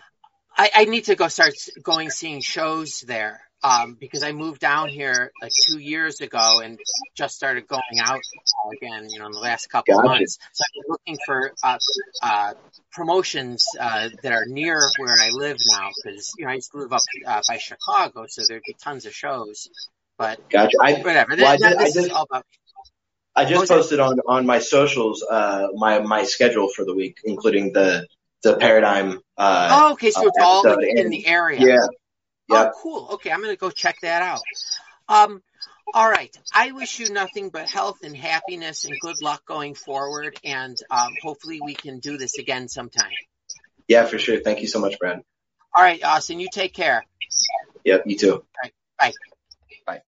I, I need to go start going seeing shows there um, because I moved down here like two years ago and just started going out again. You know, in the last couple of months. So I've been looking for uh, uh, promotions uh, that are near where I live now because you know I used to live up uh, by Chicago, so there'd be tons of shows. But Gotcha. I whatever. Well, I did- I this is did- all about I just posted on on my socials uh my my schedule for the week, including the the paradigm. Uh, Oh, okay, so uh, it's all in the area. yeah. Oh, cool. Okay, I'm gonna go check that out. Um, all right. I wish you nothing but health and happiness and good luck going forward. And um, hopefully we can do this again sometime. Yeah, for sure. Thank you so much, Brad. All right, Austin. You take care. Yep, you too. Bye. Bye.